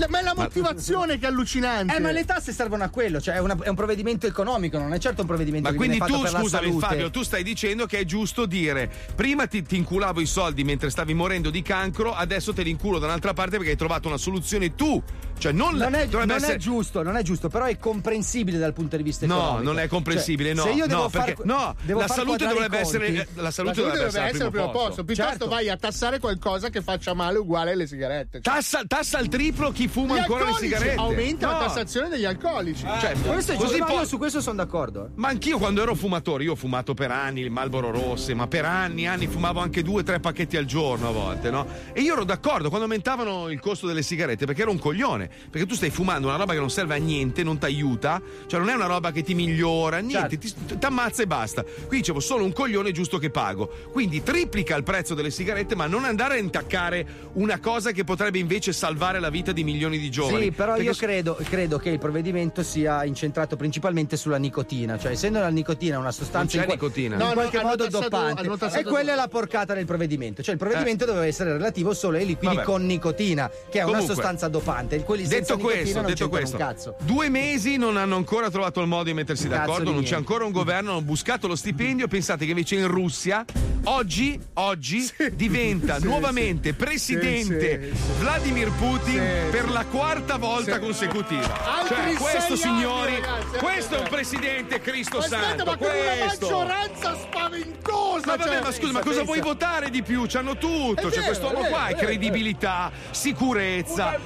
ma è la motivazione che è allucinante. Eh, ma le tasse servono a quello, cioè è, una- è un provvedimento economico, non è certo un provvedimento Ma che quindi viene fatto tu, per la scusami. Fabio, tu stai dicendo che è giusto dire prima ti, ti inculavo i soldi mentre stavi morendo di cancro, adesso te li inculo da un'altra parte perché hai trovato una soluzione tu. Cioè non, Non, è, dovrebbe non è essere... giusto, non è giusto, però è comprensibile dal punto di vista No, economico. non è comprensibile, Cioè, no. Se io devo no, far- perché, no, devo la salute dovrebbe essere conti. la salute, La salute dovrebbe essere al primo primo posto. Piuttosto Certo. vai a tassare qualcosa che faccia male uguale alle sigarette. Cioè, Tassa, tassa al triplo chi fuma gli ancora le alcolici, sigarette. Aumenta No. la tassazione degli alcolici. Cioè, Questo è così giusto, no, può- io su questo sono d'accordo. eh. Ma anch'io quando ero fumatore, io ho fumato per anni il Marlboro Rosse, ma per anni, anni fumavo anche due o tre pacchetti al giorno a volte, no? E io ero d'accordo quando aumentavano il costo delle sigarette perché ero un coglione. Perché tu stai fumando una roba che non serve a niente, non ti aiuta, cioè non è una roba che ti migliora, niente, ti ammazza e basta. Qui dicevo solo un coglione giusto che pago. Quindi triplica il prezzo delle sigarette, ma non andare a intaccare una cosa che potrebbe invece salvare la vita di milioni di giovani. Sì, però Perché io s- credo, credo che il provvedimento sia incentrato principalmente sulla nicotina, cioè essendo la nicotina una sostanza Non in, c'è nicotina. in No, no, qualche hanno modo tassato- doppante hanno tassato- e quella è la porcata del provvedimento, cioè il provvedimento doveva essere relativo solo ai liquidi Vabbè. con nicotina, che è una Comunque, sostanza dopante, quelli Detto questo, detto questo, un due mesi non hanno ancora trovato il modo di mettersi Cazzo d'accordo, non c'è ancora un governo, hanno buscato lo stipendio. Pensate che invece in Russia oggi, oggi diventa sì, nuovamente presidente Sì, sì, Vladimir Putin Sì, per sì. la quarta volta Sì. consecutiva. Altri Cioè, questo, signori, anni, ragazzi, questo è un presidente Cristo Aspetta, Santo. ma con una questo. maggioranza spaventosa! Ma vabbè, cioè, ma scusa, ma cosa vuoi votare di più? C'hanno tutto. È C'è vero, quest'uomo vero, qua, è credibilità, sicurezza.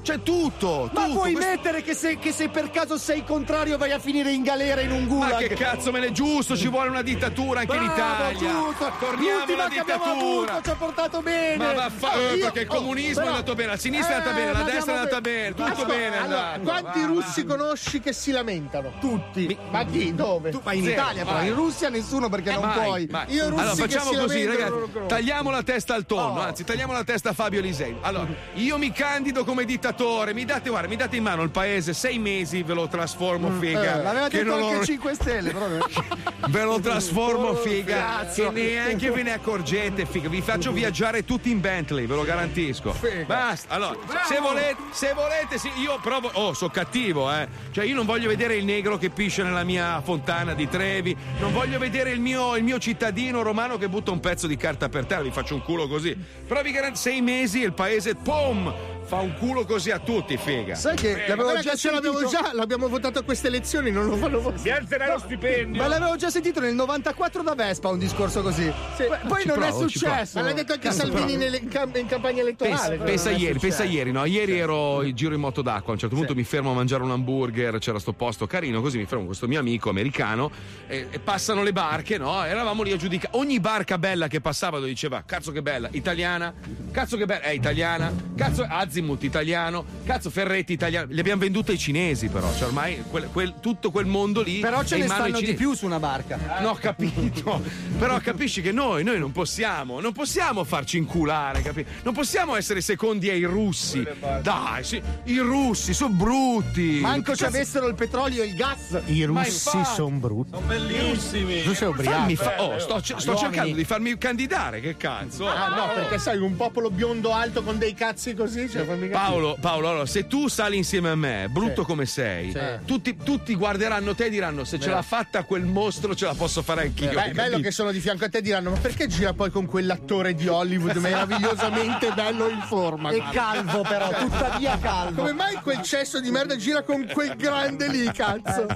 Ah, c'è tutto. Ma tutto. puoi Questo- mettere che se, che se per caso sei contrario vai a finire in galera in un Ma gulag? che cazzo me ne è giusto? Ci vuole una dittatura anche in Bravo, Italia. giusto. Torniamo L'ultima alla dittatura. avuto ci ha portato bene. Ma vaffanculo, Eh, io- perché il oh, comunismo però- è andato bene, la sinistra è andata Eh, bene, la ma destra è andata bene. tutto Ascolta, bene. Allora, quanti Va, russi va. conosci che si lamentano? Tutti. Ma chi? Dove? Tu- ma in Zero, Italia, però vai. in Russia nessuno perché non Mai, puoi. mai. Io russi allora facciamo così, ragazzi. Tagliamo la testa al tonno, Oh. anzi, tagliamo la testa a Fabio Lisei. Allora, io mi candido come dittatore, mi date, guarda, mi date in mano il paese, sei mesi ve lo trasformo, figa. Eh, l'aveva detto non anche lo- 5 Stelle, però. Ve lo trasformo, Oh, figa. Che neanche ve ne accorgete, figa. Vi faccio viaggiare tutti in Bentley, ve lo garantisco. Basta. Allora, se volete, se volete, sì, io provo. Oh, sono cattivo, eh. Cioè, io non voglio vedere il negro che pisce nella mia fontana di Trevi. Non voglio vedere il mio, il mio cittadino romano che butta un pezzo di carta per terra. Vi faccio un culo così. Però vi garantisco, sei mesi e il paese, pum! Fa un culo così a tutti, figa. Sai che l'avevo guarda già che ce l'abbiamo sentito. già, l'abbiamo votato a queste elezioni, non lo fanno votare. Mi alzerai lo stipendio. Ma l'avevo già sentito nel 94 da Vespa un discorso così. Poi- Poi Ci non provo, è successo. Ma l'ha detto anche Salvini nelle- in, cam- in campagna Pensa, elettorale. pensa è ieri, pensa ieri, no? Ieri ero in giro in moto d'acqua. A un certo punto mi fermo a mangiare un hamburger, c'era sto posto carino, così mi fermo con questo mio amico americano e, e passano le barche, no? Eravamo lì a giudicare. Ogni barca bella che passava lo diceva: cazzo che bella, italiana, cazzo che bella, è italiana, cazzo Azimut italiano, cazzo Ferretti italiano. Li abbiamo venduti ai cinesi, però. Cioè, ormai quel- quel- tutto quel mondo lì. Però ce ne stanno di più su una barca. No, ho capito. Però capisci che noi, noi non possiamo, non possiamo farci inculare, capi? Non possiamo essere secondi ai russi. Dai, sì, i russi sono brutti. Manco ci avessero il petrolio e il gas. I russi sono brutti. Sono bellissimi. Tu sei ubriaco. Fammi fa- oh, sto, sto Gli uomini. cercando di farmi candidare, che cazzo. Ah, no, perché sai, un popolo biondo alto con dei cazzi così, cioè, fammi capire. Paolo, Paolo, allora, se tu sali insieme a me, brutto Sì. come sei, Sì. tutti, tutti guarderanno te e diranno: se ce Vero. l'ha fatta quel mostro, ce la posso fare anch'io. Beh, è bello che sono di fianco a te e diranno: Ma perché gira poi con quell'attore di Hollywood meravigliosamente bello in forma? E calvo, però, tuttavia calvo. Come mai quel cesso di merda gira con quel grande lì, cazzo?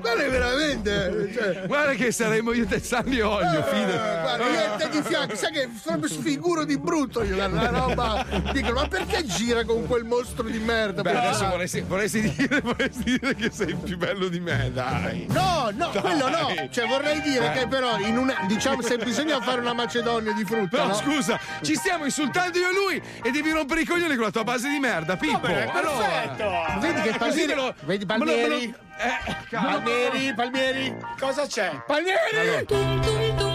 Guarda, veramente. Cioè, Guarda che saremo io te sangue e olio, eh, fidati. guarda, io e te di fianco, sai che proprio sfiguro di brutto io, una roba. Dicono, ma perché gira con quel mostro di merda? Beh, adesso vorresti, vorresti dire, vorresti dire che sei più bello di me, dai. No, no, Dai. quello no. Cioè, vorrei dire Eh. che però in una. Diciamo se bisogna fare una macedonia di frutta. Però no? scusa, ci stiamo insultando io e lui e devi rompere i coglioni con la tua base di merda, Pippo. perfetto. Allora. Vedi che Eh, Palmieri. lo- Vedi Palmieri? Eh. Palmieri, Palmieri. Cosa c'è? Palmieri! Tum tum tum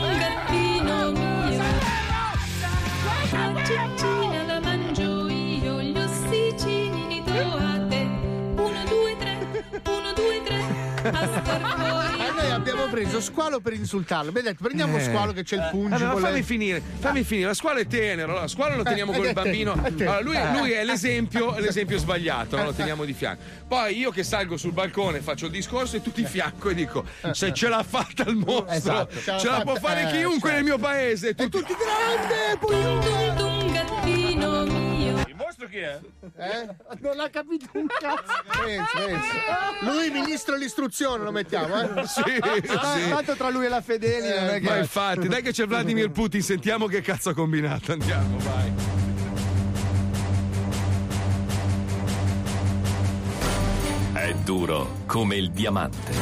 Ma noi abbiamo preso squalo per insultarlo. Abbiamo detto, prendiamo Eh. squalo che c'è il pungi. Vabbè, ma con fammi le- finire, fammi finire. La scuola è tenero, allora, la scuola lo teniamo Eh, con il eh, bambino. eh, Allora, lui, eh. lui è l'esempio, l'esempio sbagliato, no? lo teniamo di fianco. Poi io che salgo sul balcone, faccio il discorso e tu di fianco e dico: se ce l'ha fatta il mostro, Esatto, ce la può fare eh, chiunque certo. nel mio paese. Tutti, Tutti grande, tum tum gattino mio Il mostro chi è? Eh? Non ha capito un cazzo. Penso, penso. Lui, ministro dell'istruzione, lo mettiamo, eh? Sì, Ah, sì. Tanto tra lui e la Fedeli non è Ma che. infatti, dai che c'è Vladimir Putin, sentiamo che cazzo ha combinato. Andiamo, vai. È duro come il diamante.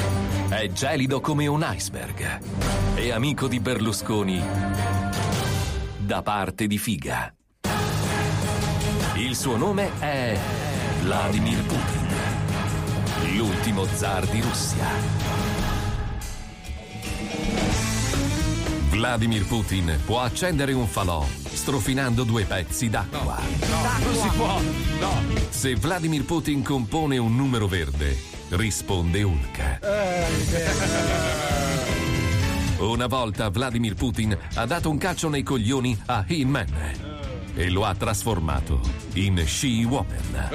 È gelido come un iceberg. È amico di Berlusconi da parte di figa. Il suo nome è Vladimir Putin, l'ultimo zar di Russia. Vladimir Putin può accendere un falò strofinando due pezzi d'acqua. Non si può. No. Se Vladimir Putin compone un numero verde, risponde Hulk. Una volta Vladimir Putin ha dato un calcio nei coglioni a He-Man e lo ha trasformato in She-Woman.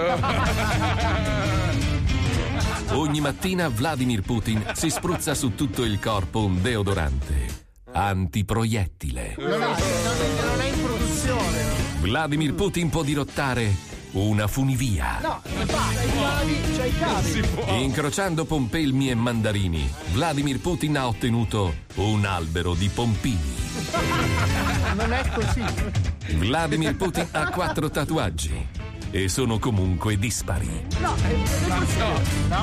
Ogni mattina Vladimir Putin si spruzza su tutto il corpo un deodorante antiproiettile. Non è, non in produzione. Vladimir Putin può dirottare una funivia. No, c'hai i cavi. Incrociando pompelmi e mandarini, Vladimir Putin ha ottenuto un albero di pompini. Non è così. Vladimir Putin ha quattro tatuaggi e sono comunque dispari. No, così. No,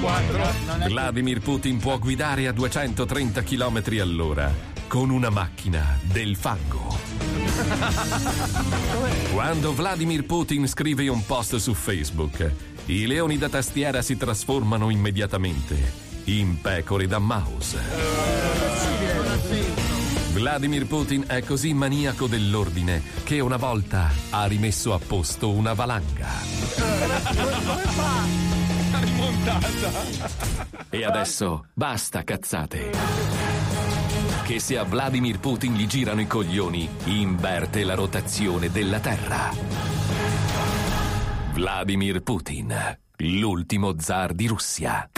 è Vladimir Putin può guidare a 230 km all'ora con una macchina del fango. Quando Vladimir Putin scrive un post su Facebook, i leoni da tastiera si trasformano immediatamente in pecore da mouse. Vladimir Putin è così maniaco dell'ordine che una volta ha rimesso a posto una valanga. La rimontata. E adesso basta cazzate. Che se a Vladimir Putin gli girano i coglioni, inverte la rotazione della Terra. Vladimir Putin, l'ultimo zar di Russia.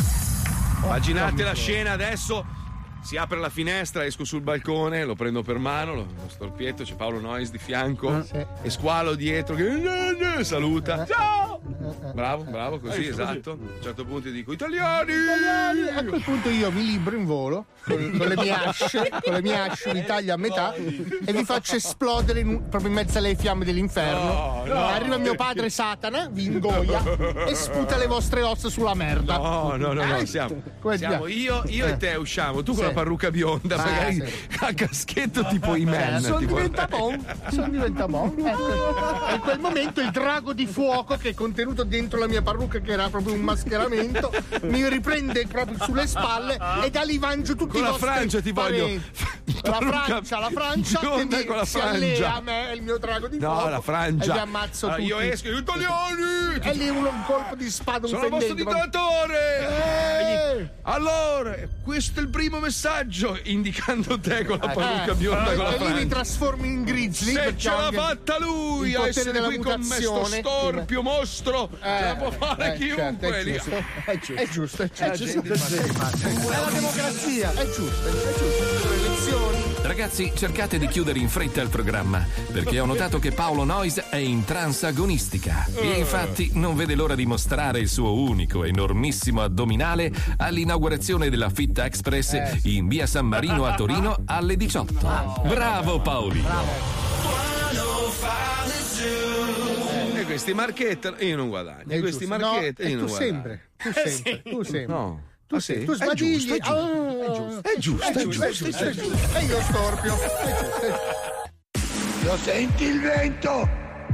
Immaginate la scena adesso. Si apre la finestra, esco sul balcone, lo prendo per mano, lo, lo storpietto, c'è Paolo Nois di fianco e squalo dietro che saluta. Ciao! Bravo, bravo, così, esatto. A un certo punto dico italiani! Italiani! A quel punto io mi libro in volo con, con le mie asce, con le mie asce li taglio a metà e vi faccio esplodere in- proprio in mezzo alle fiamme dell'inferno. No, no. Arriva mio padre Satana, vi ingoia e sputa le vostre ossa sulla merda. No, no, no, no, Eh, siamo, siamo io, io Eh. e te usciamo, tu con Sì. la parrucca bionda, Ah, magari sì. a caschetto tipo i men. Sono diventa bon, sono diventa bon. Ecco. In quel momento il drago di fuoco che è contenuto dentro la mia parrucca, che era proprio un mascheramento, mi riprende proprio sulle spalle e da lì mangio tutti Con i la vostri Francia ti voglio. parenti. La Parrucca Francia, la Francia che mi, con la si allea a me, è il mio drago di No, fuoco. la Francia. E li ammazzo Allora, tutti. io esco, gli italiani! E lì uno, un colpo di spada, un Sono il vostro dittatore! Eh! Allora, questo è il primo messaggio, indicando te con la parrucca Eh, bionda con la e lì mi frangia. trasformo in grizzly. Se ce l'ha fatta lui a essere qui con me, sto mutazione. Mostro, ce la può fare eh, chiunque. certo, è lì. giusto, è giusto, è giusto, è Eh, giusto. È la democrazia, è giusto, è giusto. Sono le elezioni. Ragazzi, cercate di chiudere in fretta il programma, perché ho notato che Paolo Nois è in trance agonistica. E infatti non vede l'ora di mostrare il suo unico, enormissimo addominale all'inaugurazione della Fitta Express in via San Marino a Torino alle 18. Bravo Paoli! E questi marchettano, io non guadagno. È questi marchettano, No, io non tu guadagno. sempre, tu sempre, tu sempre. No. Tu Ah, sei, sì? tu È sbadigli. giusto, è giusto, Ah, è giusto, è giusto, è giusto, è giusto. E io storpio. È è. Lo senti il vento?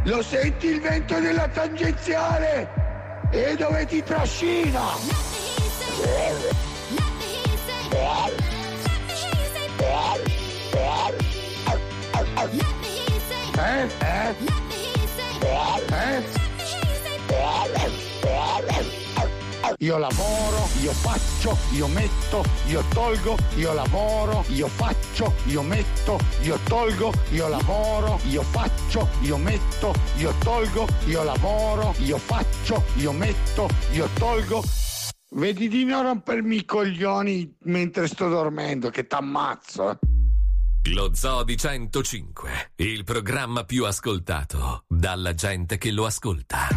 Lo senti il vento della tangenziale? E dove ti trascina? Eh? Eh? Eh? Io lavoro, io faccio, io metto, io tolgo, io lavoro, io faccio, io metto, io tolgo, io lavoro, io faccio, io metto, io tolgo, io lavoro, io faccio, io metto, io tolgo. Vedi di non rompermi i coglioni mentre sto dormendo, che t'ammazzo. Lo Zoo di 105, il programma più ascoltato dalla gente che lo ascolta.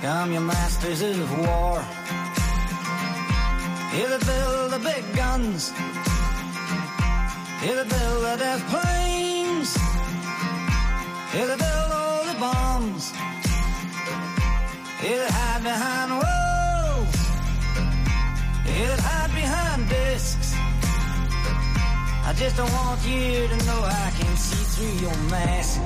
Come your masters of war. Here they build the big guns. Here they build the death planes. Here they build They hide behind walls. They hide behind discs. I just don't want you to know I can see through your mask.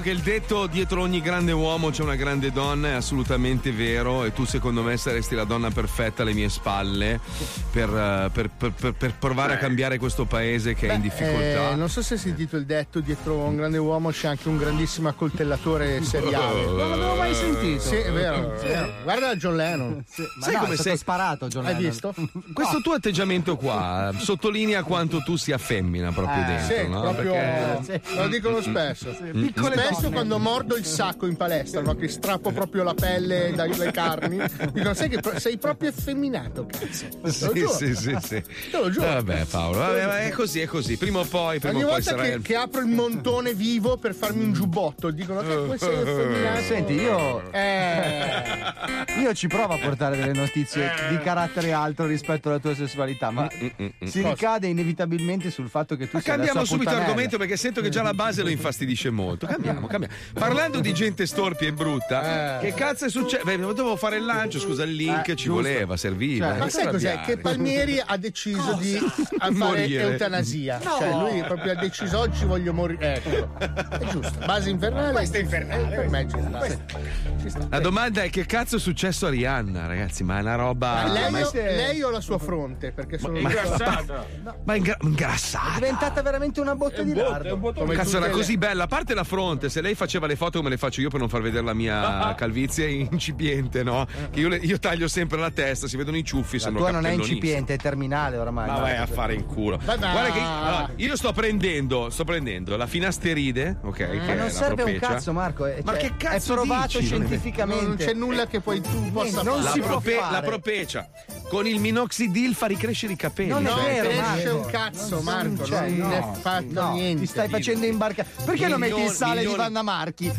Che il detto dietro ogni grande uomo c'è una grande donna è assolutamente vero e tu secondo me saresti la donna perfetta alle mie spalle per, eh, per- per- per- per provare a cambiare questo paese che è in difficoltà. Eh, non so se hai sentito il detto, dietro un grande uomo c'è anche un grandissimo accoltellatore seriale. Non l'avevo mai sentito. Sì, è vero. Guarda John Lennon. Sai come sei sparato, John Hai Lennon. visto? Questo tuo atteggiamento qua eh, sottolinea quanto tu sia femmina proprio Eh, dentro, sì, no? proprio, Perché- lo dicono spesso. Piccole spesso donne. quando mordo il sacco in palestra, no, che strappo proprio la pelle dai- dalle carni, dicono: Sai che sei proprio effeminato, cazzo. Sì, giuro. sì, sì, sì. Te lo giuro. Vabbè, Paolo, vabbè, ma è così, è così. Prima o poi, prima Ogni o poi volta sarai. che, che apro il montone vivo per farmi un giubbotto, dicono che poi sei effeminato. Senti, io. Eh. Io ci provo a portare delle notizie di carattere alto rispetto alla tua sessualità, ma si ricade inevitabilmente sul fatto che tu Ma sei la cambiamo sua subito puttanella. argomento perché sento che già la base lo infastidisce molto. Cambiamo, cambiamo. Parlando di gente storpia e brutta, che cazzo è successo? Beh, dovevo fare il lancio, scusa, il link Eh, ci giusto. voleva, serviva. Cioè, eh, ma sai cos'è? Che Palmieri ha deciso di a fare Morire. eutanasia. No. Cioè, lui proprio ha deciso oggi voglio morire. Ecco. È giusto. Base infernale. Questo è infernale. Per me ci sta. La domanda è che cazzo è successo a Rihanna, ragazzi? Ma è una roba. Ma lei, ma- o, lei o la sua fronte? Perché sono ma- ingrassata. Ma ingra- ingrassata. È diventata veramente una botte di lardo. Come Cazzo, era le- così bella. A parte la fronte, se lei faceva le foto come le faccio io per non far vedere la mia calvizie incipiente, no? Che io, le- io taglio sempre la testa, si vedono i ciuffi, La sembro tua non è cappellonissimo. Incipiente, è terminale oramai. Ma vai a fare in culo. Guarda che allora, io sto prendendo, sto prendendo la finasteride, ok? che Ma è non la serve un cazzo, Marco. È, Ma cioè, che cazzo è provato dici? scientificamente. Non c'è nulla che poi tu possa non la, fare. si può prope- fare. la propecia con il minoxidil fa ricrescere i capelli. Non è Cioè, vero, cresce Marco. un cazzo, Non- Marco. non c'è, non no. è fatto No, niente. Ti stai facendo imbarcare. Perché non metti il Milioni- sale milioni- di Vanna Marchi?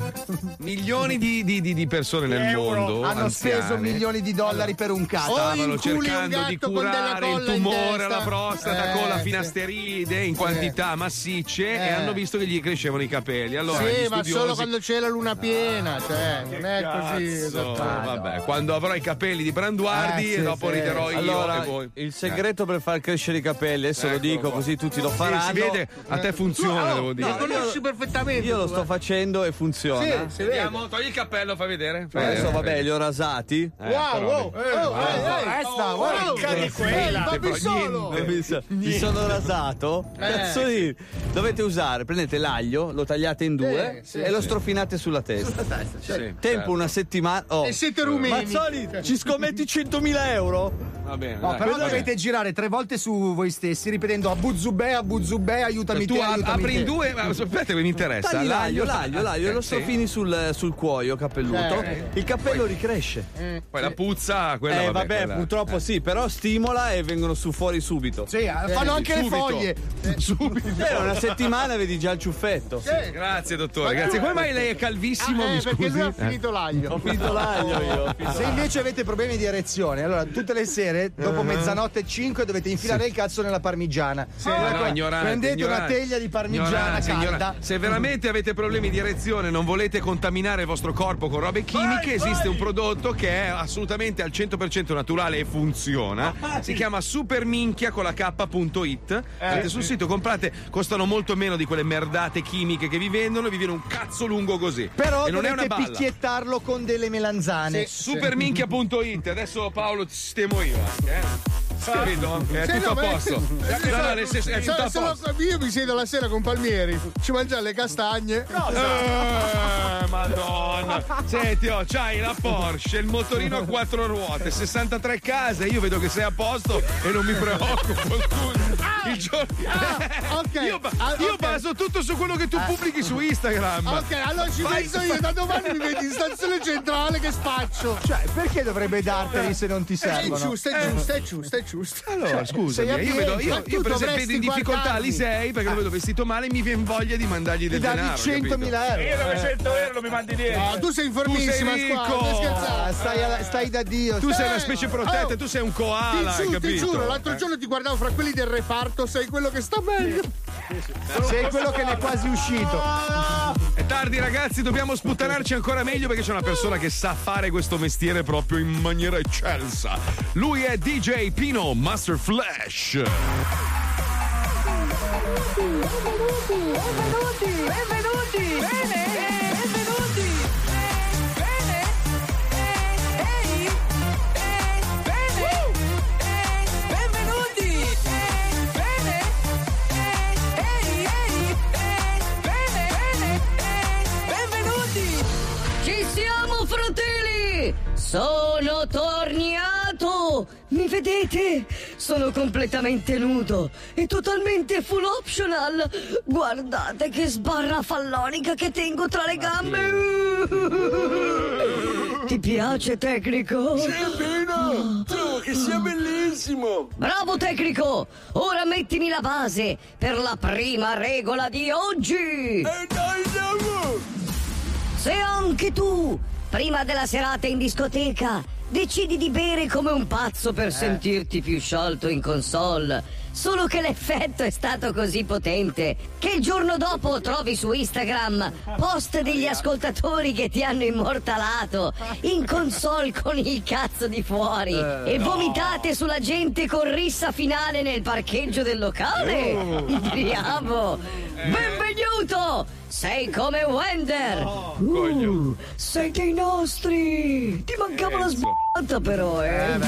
Milioni di, di- di- di persone nel mondo Hanno anziane, speso milioni di dollari per un cazzo. stavano cercando di con della il tumore alla prostata Eh, con la sì. finasteride in quantità massicce e Eh. hanno visto che gli crescevano i capelli. Allora, sì, ma studiosi- solo quando c'è la luna piena, cioè, non è così. Cazzo, esatto. vabbè, quando avrò i capelli di Branduardi Eh, sì, e dopo sì. riderò io Allora, e voi. il segreto per far crescere i capelli, adesso lo dico qua. così tutti lo Sì, faranno. si vede, a te funziona, devo dire. Lo conosci perfettamente. Io lo sto eh. facendo e funziona. Sì. Vediamo, togli il cappello, fai vedere. Fai Adesso vabbè, li ho rasati. Eh, Wow, wow, eh, oh, ehi, ehi, Resta, oh, guarda oh, che ehi, quella. solo. Mi, so- mi sono rasato. Eh. Cazzo di. Dovete usare, prendete l'aglio, lo tagliate in due Sì, sì, e lo sì. strofinate sulla testa. Sì, Tempo certo. una settimana. Oh. E siete rumeni. Mazzoli, ci scommetti 100.000 euro? Va bene. No, dai, però va bene. dovete girare tre volte su voi stessi, ripetendo Abu Zubè, Abu Zubè, aiutami Tu te, a- aiutami apri te. in due, ma aspetta che mi interessa. Tagli l'aglio, l'aglio, l'aglio, e lo Sì. strofini sul, sul cuoio capelluto. Eh. Il cappello ricresce. Poi la puzza, quella eh, vabbè, vabbè, quella- purtroppo sì, però stimola e vengono su fuori subito. Sì, eh, fanno anche le subito. foglie. Subito. Eh, una settimana vedi già il ciuffetto. Grazie, dottore, grazie. Come mai lei è calvissimo? Ah, eh, mi perché scusi? lui ha Eh. finito l'aglio. Ho finito l'aglio io. finito Se invece avete problemi di erezione, allora tutte le sere, dopo mezzanotte e 5, dovete infilare il cazzo nella parmigiana. Sì, Mi no, raccomando, ignorante, Prendete ignorante. una teglia di parmigiana Ignorante, calda. ignorante. Se veramente avete problemi di erezione e non volete contaminare il vostro corpo con robe chimiche, esiste un prodotto che è assolutamente al 100% naturale e funziona. Si chiama Superminchia con la K.it. Andate sul sito, comprate, costano molto meno di quelle merdate chimiche che vi vendono e vi viene un cazzo lungo così. Però e non è una balla. picchiettarlo con delle melanzane. Superminchia.it. Adesso Paolo ti sistemo io anche, eh. Capito? È tutto no, a posto. è tutto a io mi siedo la sera con Palmieri, ci mangiamo le castagne. Eh, Madonna. Senti, oh, c'hai la Porsche, il motorino a quattro ruote, 63 case. Io vedo che sei a posto e non mi preoccupo. Scusa. Il giorno- ok. Io, ba- Ah, io ok. baso tutto su quello che tu pubblichi su Instagram. Ok, allora ci Vai- penso io, da domani mi vedi in stazione centrale che spaccio. Cioè, perché dovrebbe darteli se non ti È servono? giusto, è giusto, è giusto, è giusto. Allora, scusa, sei io, vedo, io, io per esempio vedo in difficoltà guardarmi. Lisei perché lo vedo vestito male e mi viene voglia di mandargli del denaro. 100.000 euro. Io 900 euro mi mandi dietro. No, tu sei informissima, Tu sei ricco. stai. Ah, stai, alla- stai da Dio. Tu sei una specie protetta, Oh, tu sei un Ti, koala, ti giuro, l'altro Eh. giorno ti guardavo fra quelli del reparto, sei quello che sta meglio. Sei quello che ne è quasi uscito. È tardi ragazzi, dobbiamo sputtanarci ancora meglio perché c'è una persona che sa fare questo mestiere proprio in maniera eccelsa. Lui è DJ Pino Master Flash. Benvenuti, benvenuti. Bene, Sono tornato! Mi vedete? Sono completamente nudo e totalmente full optional! Guardate che sbarra fallonica che tengo tra le gambe! Ti piace, tecnico? Sì, Pino. Trovo che sia bellissimo! Bravo, tecnico! Ora mettimi la base per la prima regola di oggi! E dai, andiamo! Se anche tu, prima della serata in discoteca, decidi di bere come un pazzo per sentirti più sciolto in console, solo che l'effetto è stato così potente che il giorno dopo trovi su Instagram post degli ascoltatori che ti hanno immortalato in console con il cazzo di fuori Eh, e no. vomitate sulla gente con rissa finale nel parcheggio del locale. Oh. Bravo! Benvenuto! Sei come Wender! Uh, sei dei nostri! Ti mancava la sbatta però, eh!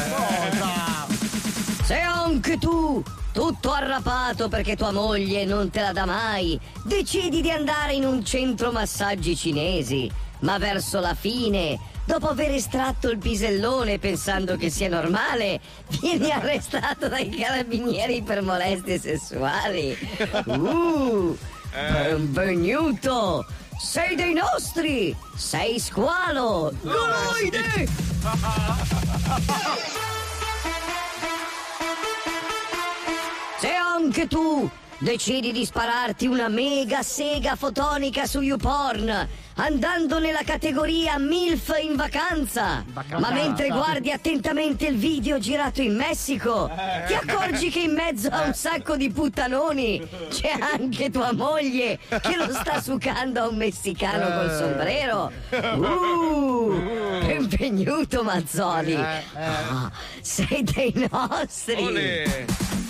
Se anche tu, tutto arrapato perché tua moglie non te la dà mai, decidi di andare in un centro massaggi cinesi, ma verso la fine, dopo aver estratto il pisellone pensando che sia normale, vieni arrestato dai carabinieri per molestie sessuali. Uh, benvenuto! Sei dei nostri! Sei squalo! Goloide! Se anche tu decidi di spararti una mega sega fotonica su YouPorn, andando nella categoria MILF in vacanza, ma mentre guardi attentamente il video girato in Messico, ti accorgi che in mezzo a un sacco di puttanoni c'è anche tua moglie che lo sta sucando a un messicano col sombrero. Uh, benvenuto Mazzoli! Ah, sei dei nostri!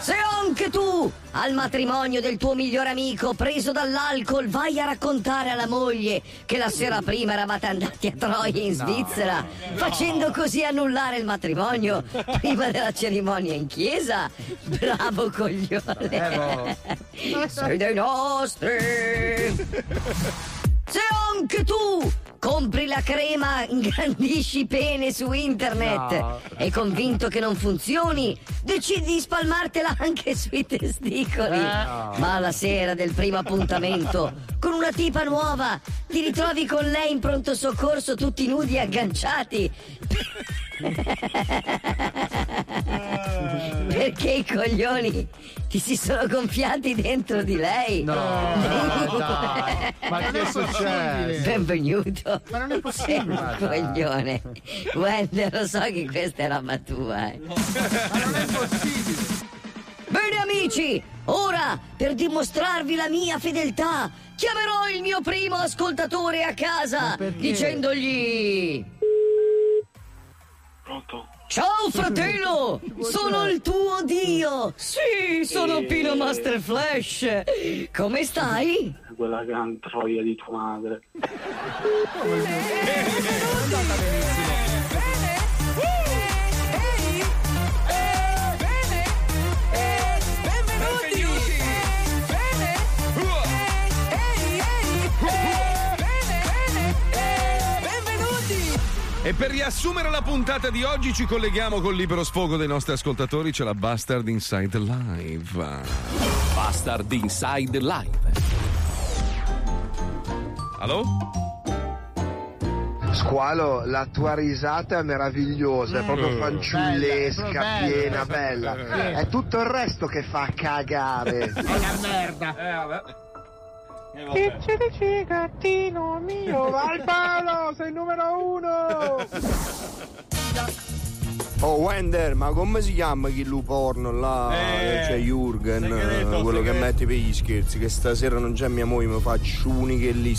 Se anche tu, al matrimonio del tuo migliore amico, preso dall'alcol, vai a raccontare alla moglie che la sera prima eravate andati a Troia in No. Svizzera, facendo così annullare il matrimonio prima della cerimonia in chiesa, bravo coglione! Sei dei nostri! Se anche tu compri la crema, ingrandisci pene su internet No. e convinto che non funzioni, decidi di spalmartela anche sui testicoli. Eh. No. Ma alla sera del primo appuntamento, con una tipa nuova, ti ritrovi con lei in pronto soccorso tutti nudi e agganciati. Perché i coglioni ti si sono gonfiati dentro di lei. No, no, dai. Ma che è successo? Benvenuto. Ma non è possibile. Un coglione. Wender, lo so che questa è roba tua. eh. Bene amici, ora per dimostrarvi la mia fedeltà, chiamerò il mio primo ascoltatore a casa dicendogli... Ciao fratello, sono il tuo dio. Sì, sono Pino Master Flash. Come stai? Quella gran troia di tua madre. E per riassumere la puntata di oggi ci colleghiamo col libero sfogo dei nostri ascoltatori, c'è la Bastard Inside Live. Bastard Inside Live. Allo? Squalo, la tua risata è meravigliosa, è proprio Mm. fanciullesca, Bella, piena, bella. È tutto il resto che fa cagare. È una merda. Eh, vabbè. Dici dici gattino mio, vai al palo, sei il numero uno! Oh Wender, ma come si chiama chi lu porno là? Eh, c'è Jurgen, segreto, quello che segreto. mette per gli scherzi, che stasera non c'è mia moglie, mi faccio uniche lì.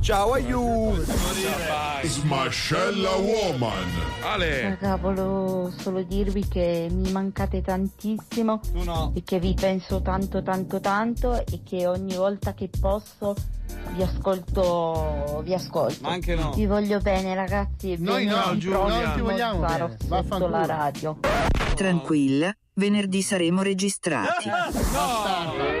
Ciao aiuto! Smascella Woman. Ale! Raga, volevo solo dirvi che mi mancate tantissimo e che vi penso tanto tanto tanto e che ogni volta che posso vi ascolto vi ascolto. Ma anche no. Vi voglio bene ragazzi e Noi no, prossimo Non ti vogliamo bene. sotto Vaffanculo. la radio. Tranquilla, venerdì saremo registrati.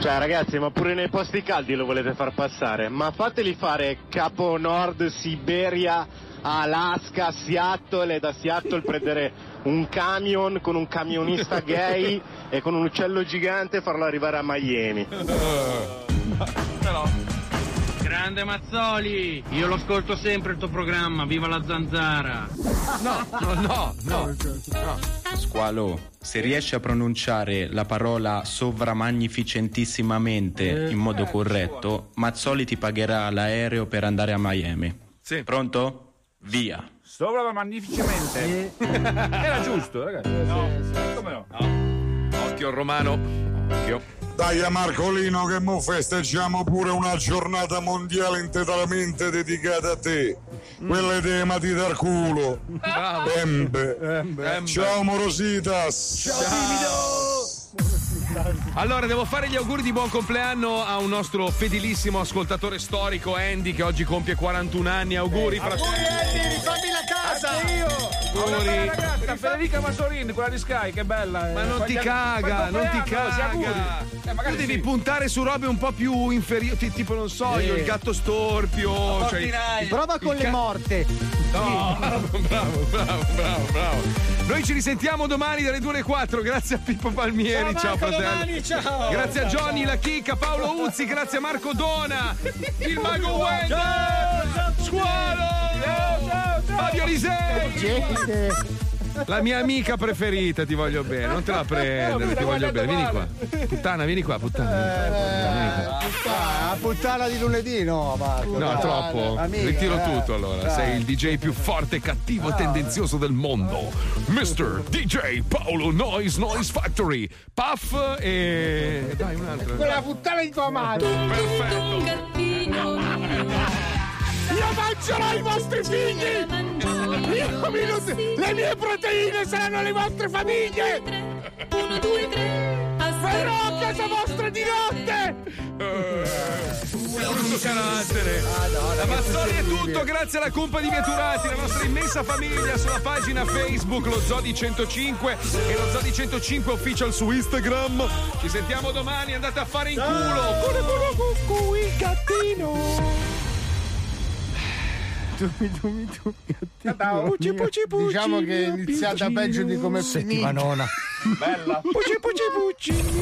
Cioè ragazzi, ma pure nei posti caldi lo volete far passare? Ma fateli fare Capo Nord, Siberia, Alaska, Seattle e da Seattle prendere un camion con un camionista gay e con un uccello gigante e farlo arrivare a Miami. Grande Mazzoli, io lo ascolto sempre il tuo programma, viva la zanzara. No, no, no, no. Squalo, se riesci a pronunciare la parola sovramagnificentissimamente in modo corretto, Mazzoli ti pagherà l'aereo per andare a Miami. Sì. Pronto? Via. Sopra magnificemente. Era giusto, ragazzi. Come no? Occhio romano. Occhio. Dai a Marcolino che mo festeggiamo pure una giornata mondiale interamente dedicata a te. Quelle dei mati dal culo. Bravo. Embe. Embe. Ciao Morositas. Allora, devo fare gli auguri di buon compleanno a un nostro fedelissimo ascoltatore storico, Andy, che oggi compie 41 anni. Auguri, fratello. rifammi la casa! Io! Ho una Auguri. ragazza, Federica Masorini, quella di Sky, che bella. eh. Ma non ti caga, non ti auguri. caga. Eh, tu devi sì. puntare su robe un po' più inferiori, ti- tipo non so, io il gatto storpio. Cioè, Prova con le ca- morte. No, bravo, bravo, bravo, bravo, bravo. Noi ci risentiamo domani dalle 2 alle 4. Grazie a Pippo Palmieri. Ciao, Ciao, Marco, fratello. Domani, ciao. Grazie a Johnny, ciao. la chicca, Paolo Uzzi, grazie a Marco Dona, il mago ciao, Squalo, Fabio Lisei. La mia amica preferita, ti voglio bene, non te la prendere, ti voglio bene. Vieni qua. Puttana, vieni qua, puttana. Vieni qua. Ah, puttana di lunedì, no, Marco. No, dai. troppo. Amica, Ritiro eh. tutto allora. Dai. Sei il DJ più forte, cattivo e tendenzioso del mondo. Mr. DJ Paolo Noise Noise Factory. Puff e. Dai, un altro. Quella puttana di tua madre! Io mangerò i vostri figli! Io mi nut- le mie proteine saranno le vostre famiglie! Uno, due, tre! Verrò a casa vostra di notte! Brutto carattere. La Mazzoli è tutto, grazie alla Cumpa di Vieturati, la nostra immensa famiglia sulla pagina Facebook, lo Zodi 105 e lo Zodi 105 official su Instagram. Ci sentiamo domani, andate a fare in culo. Culo, culo, cucù, il gattino! Tumi tumi tumi. Ciao, pucci, pucci, pucci, Diciamo che è iniziata peggio di come è finita. Settimanona. Bella. Pucci pucci pucci.